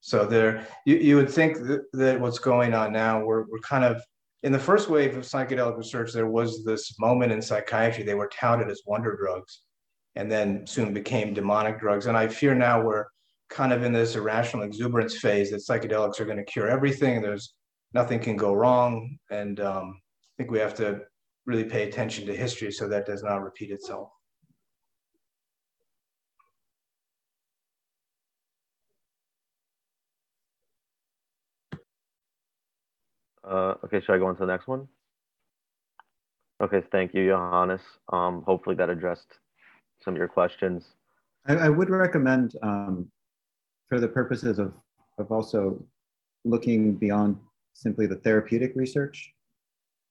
So there, you, you would think that, that what's going on now, we're, we're kind of in the first wave of psychedelic research, there was this moment in psychiatry, they were touted as wonder drugs and then soon became demonic drugs. And I fear now we're kind of in this irrational exuberance phase that psychedelics are going to cure everything. There's nothing can go wrong. And um, I think we have to really pay attention to history so that does not repeat itself. Uh, okay, should I go on to the next one? Okay, thank you, Johannes. Um, hopefully that addressed some of your questions. I, I would recommend, um, for the purposes of, of also looking beyond simply the therapeutic research,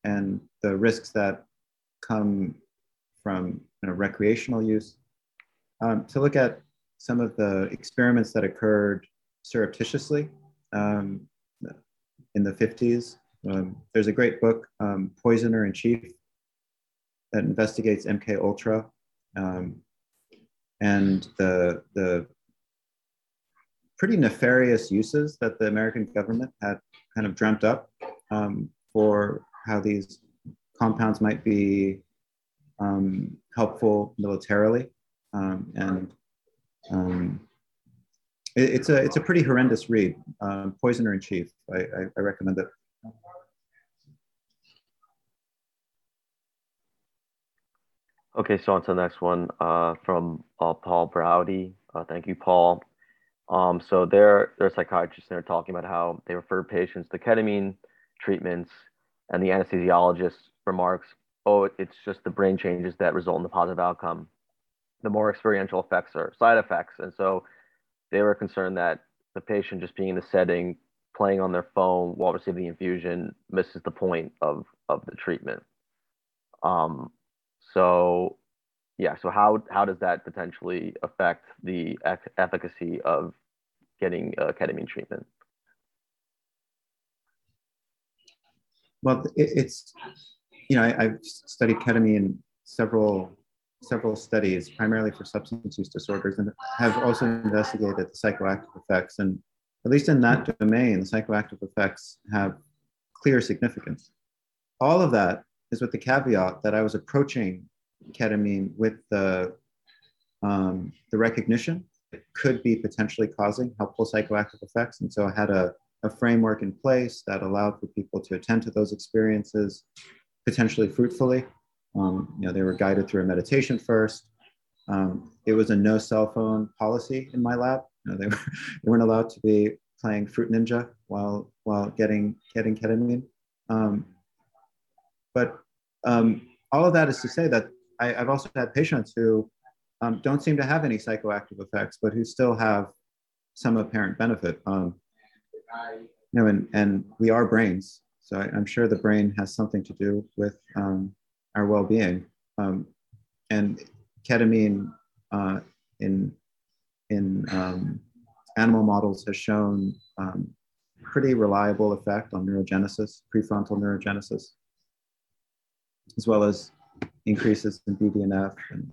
and the risks that come from you know, recreational use, um, to look at some of the experiments that occurred surreptitiously um, in the 50s. Um, there's a great book, um, Poisoner in Chief, that investigates MK Ultra um, and the, the pretty nefarious uses that the American government had kind of dreamt up um, for how these compounds might be um, helpful militarily. Um, and it, it's, a, it's a pretty horrendous read, um, Poisoner in Chief. I, I, I, recommend it. Okay, so on to the next one uh, from uh, Paul Browdy. Uh, thank you, Paul. Um, so they're, they're psychiatrists and they're talking about how they refer patients to ketamine treatments and the anesthesiologist remarks, oh, it's just the brain changes that result in the positive outcome. the more experiential effects or side effects. And so they were concerned that the patient just being in the setting, playing on their phone while receiving the infusion misses the point of, of the treatment. Um, so yeah, so how, how does that potentially affect the efficacy of getting uh, ketamine treatment? Well, it, it's, you know, I, have studied ketamine in several several studies, primarily for substance use disorders, and have also investigated the psychoactive effects. And at least in that domain, the psychoactive effects have clear significance. All of that is with the caveat that I was approaching ketamine with the um, the recognition it could be potentially causing helpful psychoactive effects, and so I had a, a framework in place that allowed for people to attend to those experiences potentially fruitfully um, you know, they were guided through a meditation first. Um, it was a no cell phone policy in my lab. You know, they, were, [laughs] they weren't allowed to be playing Fruit Ninja while while getting getting ketamine. Um, but um, all of that is to say that I, have also had patients who um, don't seem to have any psychoactive effects, but who still have some apparent benefit. Um, you know, and, and we are brains, so I, am sure the brain has something to do with um, our well-being. Um, and ketamine uh, in in um, animal models has shown pretty reliable effect on neurogenesis, prefrontal neurogenesis, as well as increases in BDNF and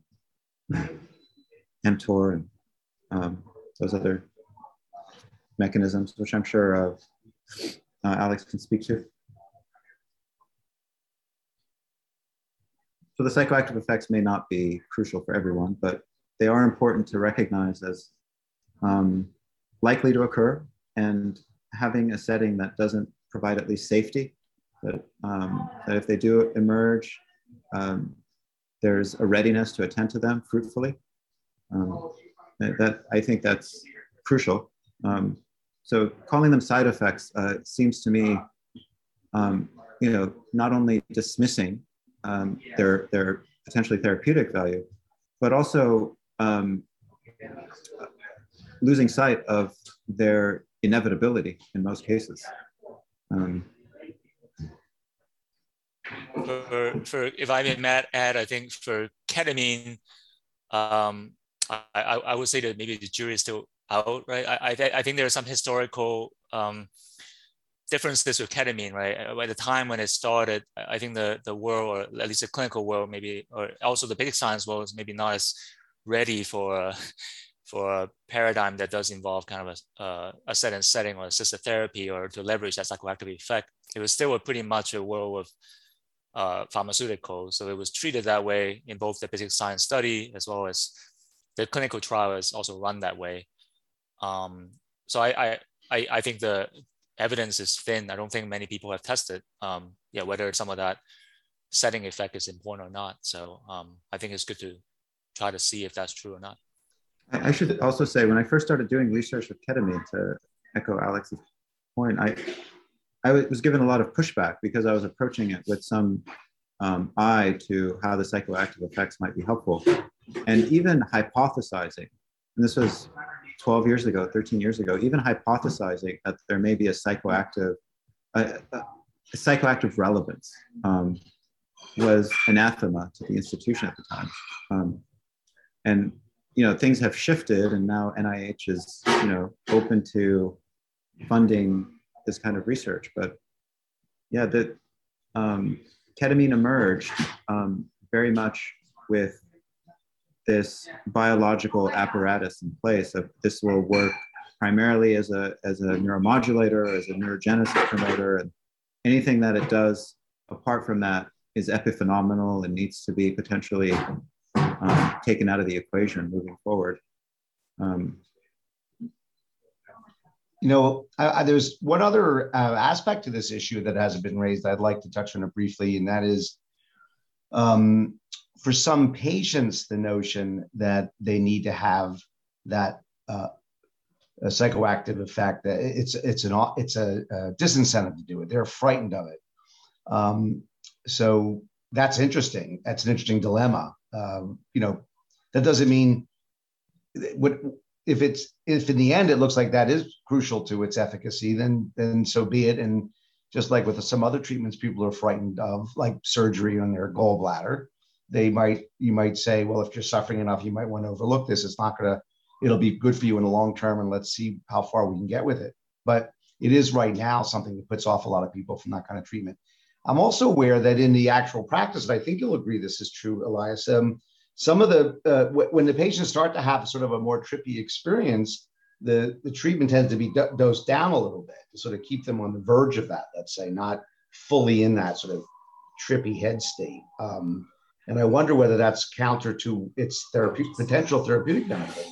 mTOR and um, those other mechanisms, which I'm sure uh, uh, Alex can speak to. So the psychoactive effects may not be crucial for everyone, but they are important to recognize as um, likely to occur and having a setting that doesn't provide at least safety, that, um, that if they do emerge, um, there's a readiness to attend to them fruitfully. Um, that I think that's crucial. Um, so calling them side effects uh, seems to me, um, you know, not only dismissing um, their their potentially therapeutic value, but also losing sight of their inevitability in most cases. Um, for, for if I may add, I think for ketamine, um, I, I would say that maybe the jury is still out, right? I, I, I think there are some historical um, differences with ketamine, right? Uh, at the time when it started, I think the, the world, or at least the clinical world, maybe, or also the basic science world, is maybe not as ready for a, for a paradigm that does involve kind of a, uh, a certain setting or assisted therapy or to leverage that psychoactive effect. It was still a pretty much a world of uh, pharmaceuticals. So it was treated that way in both the basic science study as well as the clinical trial is also run that way. Um, so I, I, I think the evidence is thin. I don't think many people have tested, um, yeah, whether some of that setting effect is important or not. So um, I think it's good to try to see if that's true or not. I should also say when I first started doing research with ketamine, to echo Alex's point, I I was given a lot of pushback because I was approaching it with some um, eye to how the psychoactive effects might be helpful, and even hypothesizing. And this was 12 years ago, 13 years ago, even hypothesizing that there may be a psychoactive, a, psychoactive relevance um, was anathema to the institution at the time. Um, and you know things have shifted, and now NIH is you know open to funding this kind of research. But yeah, the um, ketamine emerged um, very much with this biological apparatus in place that this will work primarily as a, as a neuromodulator, as a neurogenesis promoter, and anything that it does apart from that is epiphenomenal and needs to be potentially um, taken out of the equation moving forward. Um, you know, I, I, there's one other uh, aspect to this issue that hasn't been raised. I'd like to touch on it briefly, and that is um, for some patients the notion that they need to have that uh, psychoactive effect that it's it's an it's a, a, disincentive to do it. They're frightened of it. Um, so that's interesting. That's an interesting dilemma. Um, you know that doesn't mean what if it's if in the end it looks like that is crucial to its efficacy, then then so be it. And just like with some other treatments people are frightened of, like surgery on their gallbladder, they might you might say, well, if you're suffering enough, you might want to overlook this. It's not gonna it'll be good for you in the long term, and let's see how far we can get with it. But it is right now something that puts off a lot of people from that kind of treatment. I'm also aware that in the actual practice, and I think you'll agree this is true, Elias. Um, some of the uh, w- when the patients start to have sort of a more trippy experience, the the treatment tends to be do- dosed down a little bit to sort of keep them on the verge of that. Let's say not fully in that sort of trippy head state. Um, and I wonder whether that's counter to its therapeutic potential therapeutic benefit.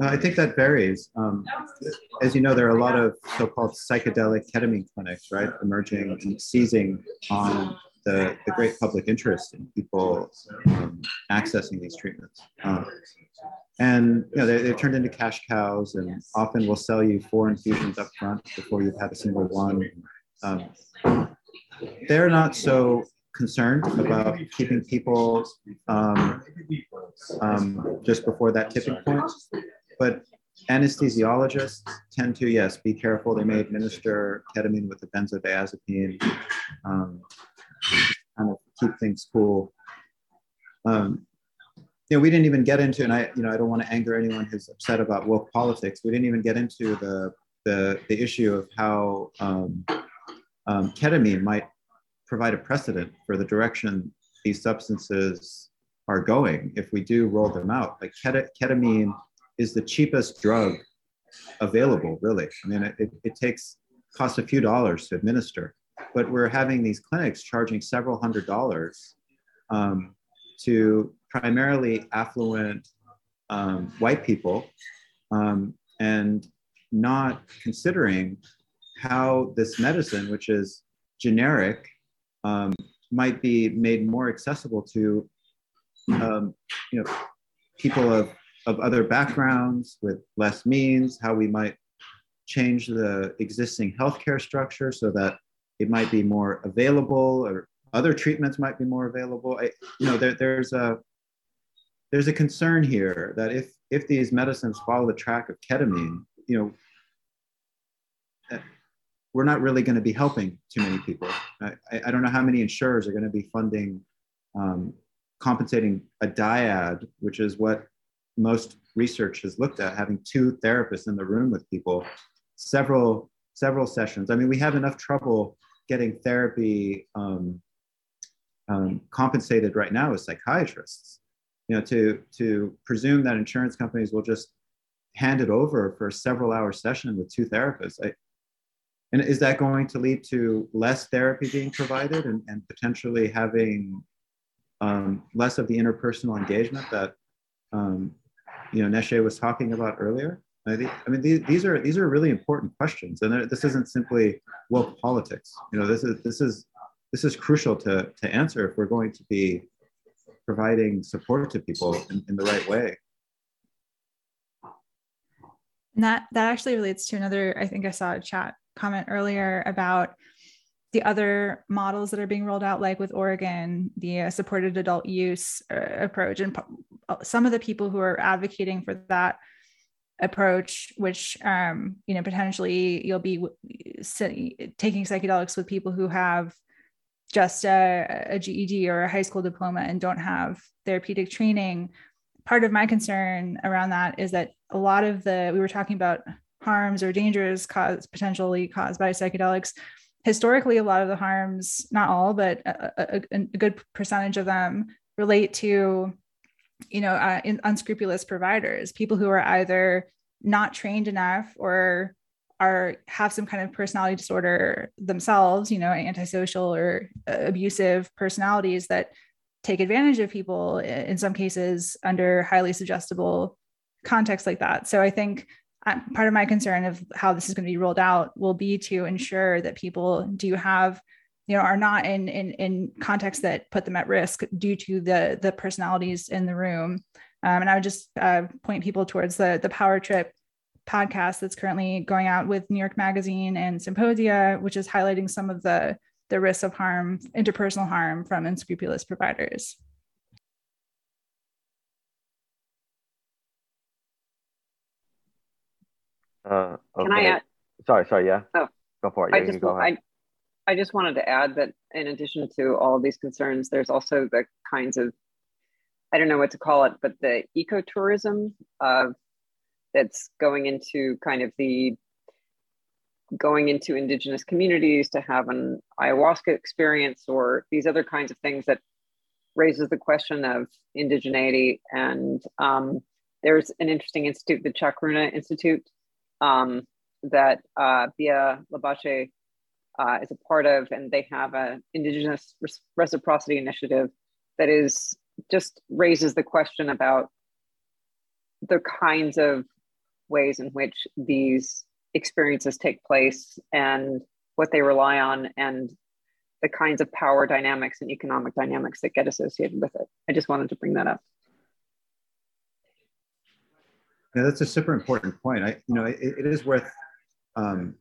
Uh, I think that varies. Um, as you know, there are a lot of so-called psychedelic ketamine clinics, right, emerging and seizing on the, the great public interest in people um, accessing these treatments. Um, and you know they, they've turned into cash cows and often will sell you four infusions up front before you've had a single one. Um, they're not so concerned about keeping people um, um, just before that tipping point. But anesthesiologists tend to, yes, be careful. They may administer ketamine with a benzodiazepine, um, kind of keep things cool. Um, you know, we didn't even get into, and I, you know, I don't want to anger anyone who's upset about woke politics. We didn't even get into the the, the issue of how um, um, ketamine might provide a precedent for the direction these substances are going if we do roll them out. Like ket- ketamine is the cheapest drug available, really. I mean, it, it takes costs a few dollars to administer, but we're having these clinics charging several hundred dollars um, to primarily affluent um, white people um, and not considering how this medicine, which is generic um, might be made more accessible to um, you know people of of other backgrounds with less means how we might change the existing healthcare structure so that it might be more available or other treatments might be more available I, you know there, there's a there's a concern here that if if these medicines follow the track of ketamine you know we're not really going to be helping too many people. I, I don't know how many insurers are going to be funding um, compensating a dyad, which is what most research has looked at, having two therapists in the room with people, several several sessions. I mean, we have enough trouble getting therapy um, um, compensated right now as psychiatrists. You know, to to presume that insurance companies will just hand it over for a several hour session with two therapists. I, and is that going to lead to less therapy being provided and, and potentially having um, less of the interpersonal engagement that um, you know Neşe was talking about earlier? I, mean, these, these are these are really important questions, and this isn't simply woke politics. You know, this is this is this is crucial to to answer if we're going to be providing support to people in, in the right way. And that that actually relates to another. I think I saw a chat comment earlier about the other models that are being rolled out, like with Oregon, the uh, supported adult use uh, approach, and uh, some of the people who are advocating for that approach, which um, you know potentially you'll be taking psychedelics with people who have just a, a GED or a high school diploma and don't have therapeutic training. Part of my concern around that is that a lot of the we were talking about harms or dangers caused potentially caused by psychedelics historically a lot of the harms not all but a, a, a good percentage of them relate to you know uh, unscrupulous providers people who are either not trained enough or are have some kind of personality disorder themselves you know antisocial or uh, abusive personalities that take advantage of people in some cases under highly suggestible contexts like that. So i think part of my concern of how this is going to be rolled out will be to ensure that people do have you know are not in in in contexts that put them at risk due to the the personalities in the room. Um, and i would just uh, point people towards the the power trip podcast that's currently going out with new york magazine and Psymposia which is highlighting some of the the risks of harm interpersonal harm from unscrupulous providers. Uh, okay. can i add? Sorry sorry yeah. Oh, go for it. Yeah, i just go ahead. I, I just wanted to add that in addition to all of these concerns, there's also the kinds of, I don't know what to call it, but the ecotourism of that's going into kind of the going into indigenous communities to have an ayahuasca experience or these other kinds of things that raises the question of indigeneity. And um, there's an interesting institute the Chacruna institute um, that uh, Bia Labate uh, is a part of, and they have an indigenous reciprocity initiative that is just raises the question about the kinds of ways in which these experiences take place and what they rely on and the kinds of power dynamics and economic dynamics that get associated with it. I just wanted to bring that up. Yeah, that's a super important point. I, you know, it, it is worth um,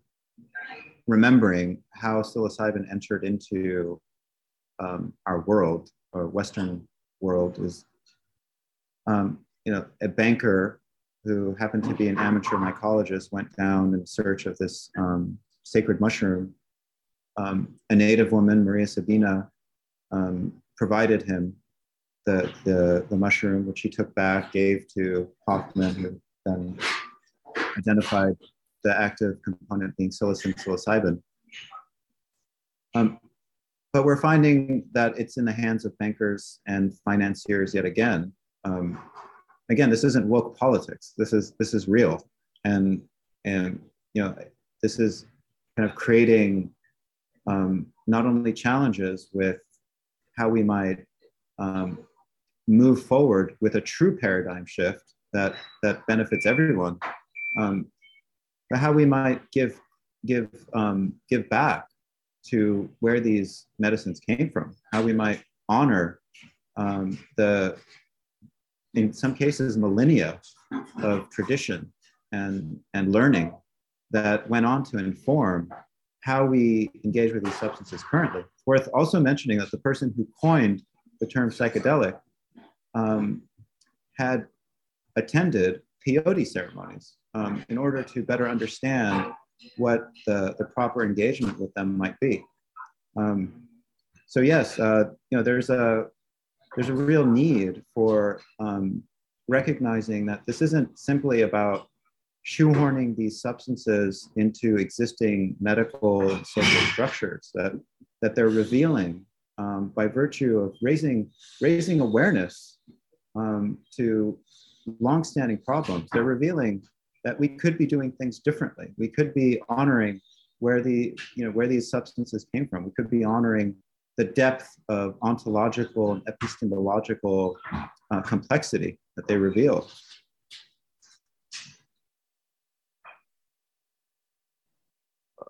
remembering how psilocybin entered into um, our world, or Western world, is, um, you know, a banker who happened to be an amateur mycologist went down in search of this um, sacred mushroom. Um, a native woman, Maria Sabina, um, provided him the, the, the mushroom, which he took back, gave to Hofmann, who then identified the active component being psilocin psilocybin. Um, but we're finding that it's in the hands of bankers and financiers yet again. Um, again, this isn't woke politics. This is this is real, and and you know this is kind of creating um, not only challenges with how we might um, move forward with a true paradigm shift that that benefits everyone, um, but how we might give give um, give back to where these medicines came from, how we might honor um, the in some cases millennia of tradition and, and learning that went on to inform how we engage with these substances currently. Worth also mentioning that the person who coined the term psychedelic um, had attended peyote ceremonies um, in order to better understand what the, the proper engagement with them might be. Um, so yes, uh, you know, there's a there's a real need for um, recognizing that this isn't simply about shoehorning these substances into existing medical social structures that, that they're revealing um, by virtue of raising, raising awareness um, to longstanding problems. They're revealing that we could be doing things differently. We could be honoring where the you know where these substances came from. We could be honoring the depth of ontological and epistemological uh, complexity that they reveal.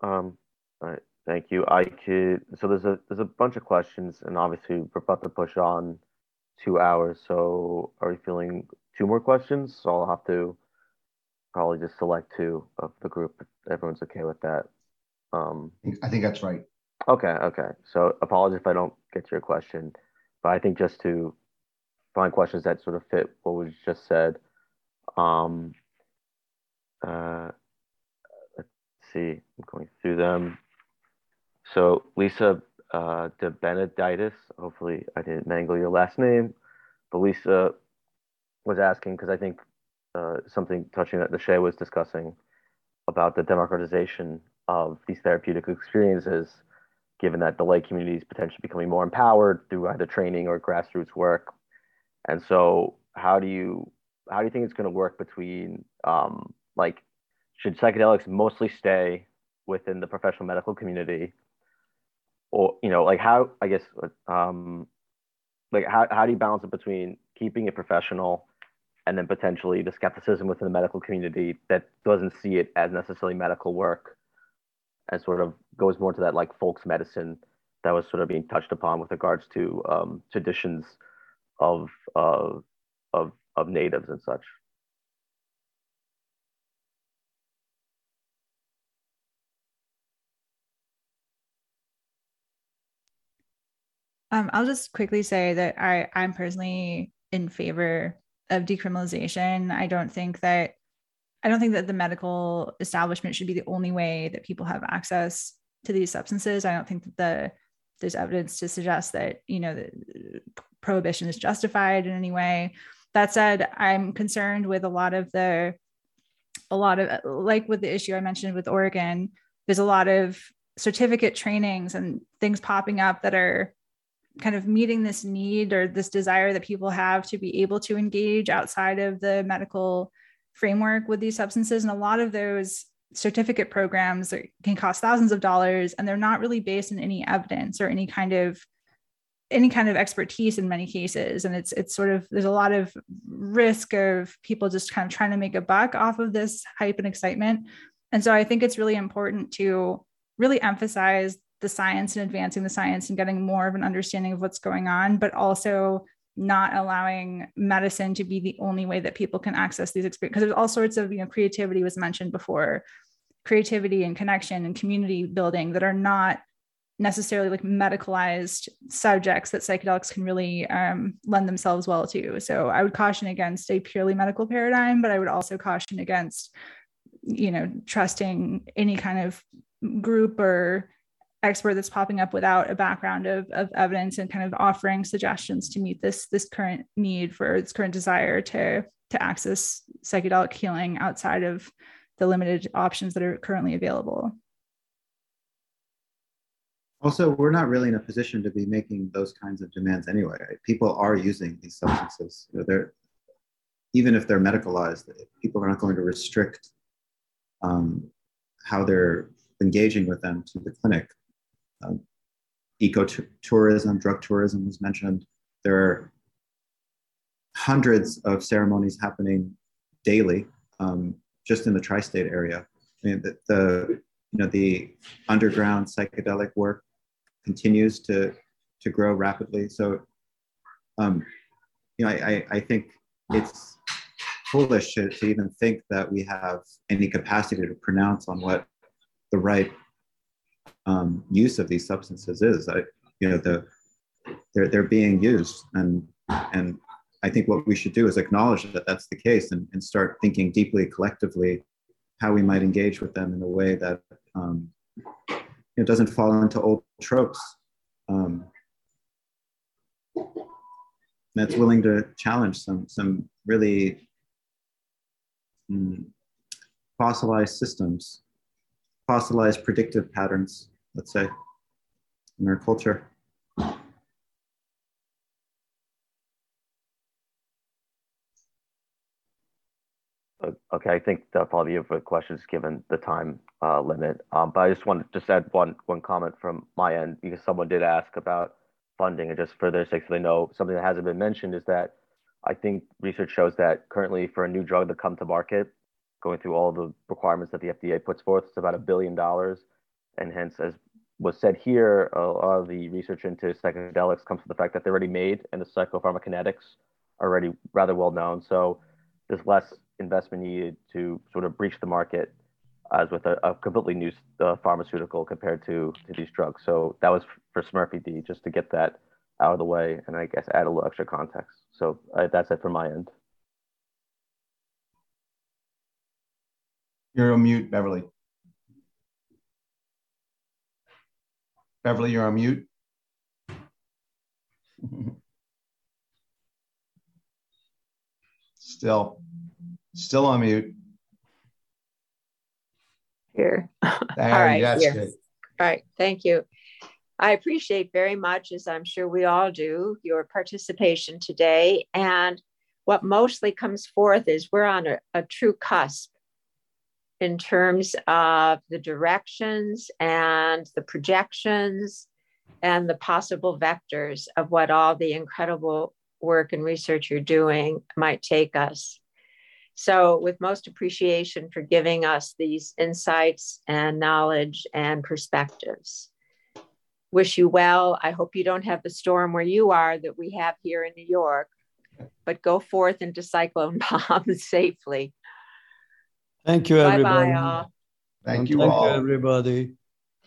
Um, all right, thank you. I could, so there's a, there's a bunch of questions and obviously we're about to push on two hours. So are we feeling two more questions? So I'll have to probably just select two of the group if everyone's okay with that. Um, I think that's right. Okay, okay. So apologies if I don't get to your question, but I think just to find questions that sort of fit what was just said. Um, uh, let's see, I'm going through them. So Lisa uh, De Beneditis, hopefully I didn't mangle your last name, but Lisa was asking because I think uh, something touching that Neşe was discussing about the democratization of these therapeutic experiences given that the lay community is potentially becoming more empowered through either training or grassroots work. And so, how do you how do you think it's going to work between um, like should psychedelics mostly stay within the professional medical community, or you know like how I guess um, like how how do you balance it between keeping it professional and then potentially the skepticism within the medical community that doesn't see it as necessarily medical work and sort of goes more to that like folks medicine that was sort of being touched upon with regards to um, traditions of, uh, of, of natives and such. Um, I'll just quickly say that I, I'm personally in favor of decriminalization. I don't think that I don't think that the medical establishment should be the only way that people have access to these substances. I don't think that the there's evidence to suggest that you know the uh, prohibition is justified in any way. That said, I'm concerned with a lot of the a lot of like with the issue I mentioned with Oregon, there's a lot of certificate trainings and things popping up that are kind of meeting this need or this desire that people have to be able to engage outside of the medical framework with these substances. And a lot of those certificate programs can cost thousands of dollars and they're not really based in any evidence or any kind of any kind of expertise in many cases and it's it's sort of there's a lot of risk of people just kind of trying to make a buck off of this hype and excitement and so i think it's really important to really emphasize the science and advancing the science and getting more of an understanding of what's going on but also not allowing medicine to be the only way that people can access these experiences because there's all sorts of you know creativity was mentioned before creativity and connection and community building that are not necessarily like medicalized subjects that psychedelics can really um, lend themselves well to. So I would caution against a purely medical paradigm, but I would also caution against, you know, trusting any kind of group or expert that's popping up without a background of, of evidence and kind of offering suggestions to meet this this current need for its current desire to to access psychedelic healing outside of the limited options that are currently available. Also, we're not really in a position to be making those kinds of demands anyway. People are using these substances. You know, they're, even if they're medicalized, people are not going to restrict um, how they're engaging with them to the clinic. Um, ecotourism, drug tourism was mentioned. There are hundreds of ceremonies happening daily um, just in the tri-state area. I mean, the, the you know the underground psychedelic work continues to to grow rapidly. So, um, you know, I, I think it's foolish to, to even think that we have any capacity to pronounce on what the right um, use of these substances is. I, you know, the they're they're being used, and and I think what we should do is acknowledge that that's the case, and, and start thinking deeply collectively how we might engage with them in a way that um, it doesn't fall into old tropes. Um, that's willing to challenge some some really mm, fossilized systems, fossilized predictive patterns, let's say, in our culture. Okay, I think that'll probably be for questions given the time uh, limit. Um, but I just want to just add one one comment from my end because someone did ask about funding, and just for their sake, so they know something that hasn't been mentioned is that I think research shows that currently for a new drug to come to market, going through all the requirements that the FDA puts forth, it's about a billion dollars, and hence, as was said here, a lot of the research into psychedelics comes from the fact that they're already made and the psychopharmacokinetics are already rather well known. So there's less investment needed to sort of breach the market as with a, a completely new uh, pharmaceutical compared to, to these drugs. So that was for Smurfy D, just to get that out of the way and I guess add a little extra context. So uh, that's it from my end. You're on mute, Beverly. Beverly, you're on mute. Still, still on mute. Here. All right. Good. All right. Thank you. I appreciate very much, as I'm sure we all do, your participation today. And what mostly comes forth is we're on a, a true cusp in terms of the directions and the projections and the possible vectors of what all the incredible work and research you're doing might take us. So, with most appreciation for giving us these insights and knowledge and perspectives. Wish you well. I hope you don't have the storm where you are that we have here in New York, but go forth into Cyclone Bomb [laughs] safely. Thank you, everybody. bye, all. Thank you Thank all. you, everybody.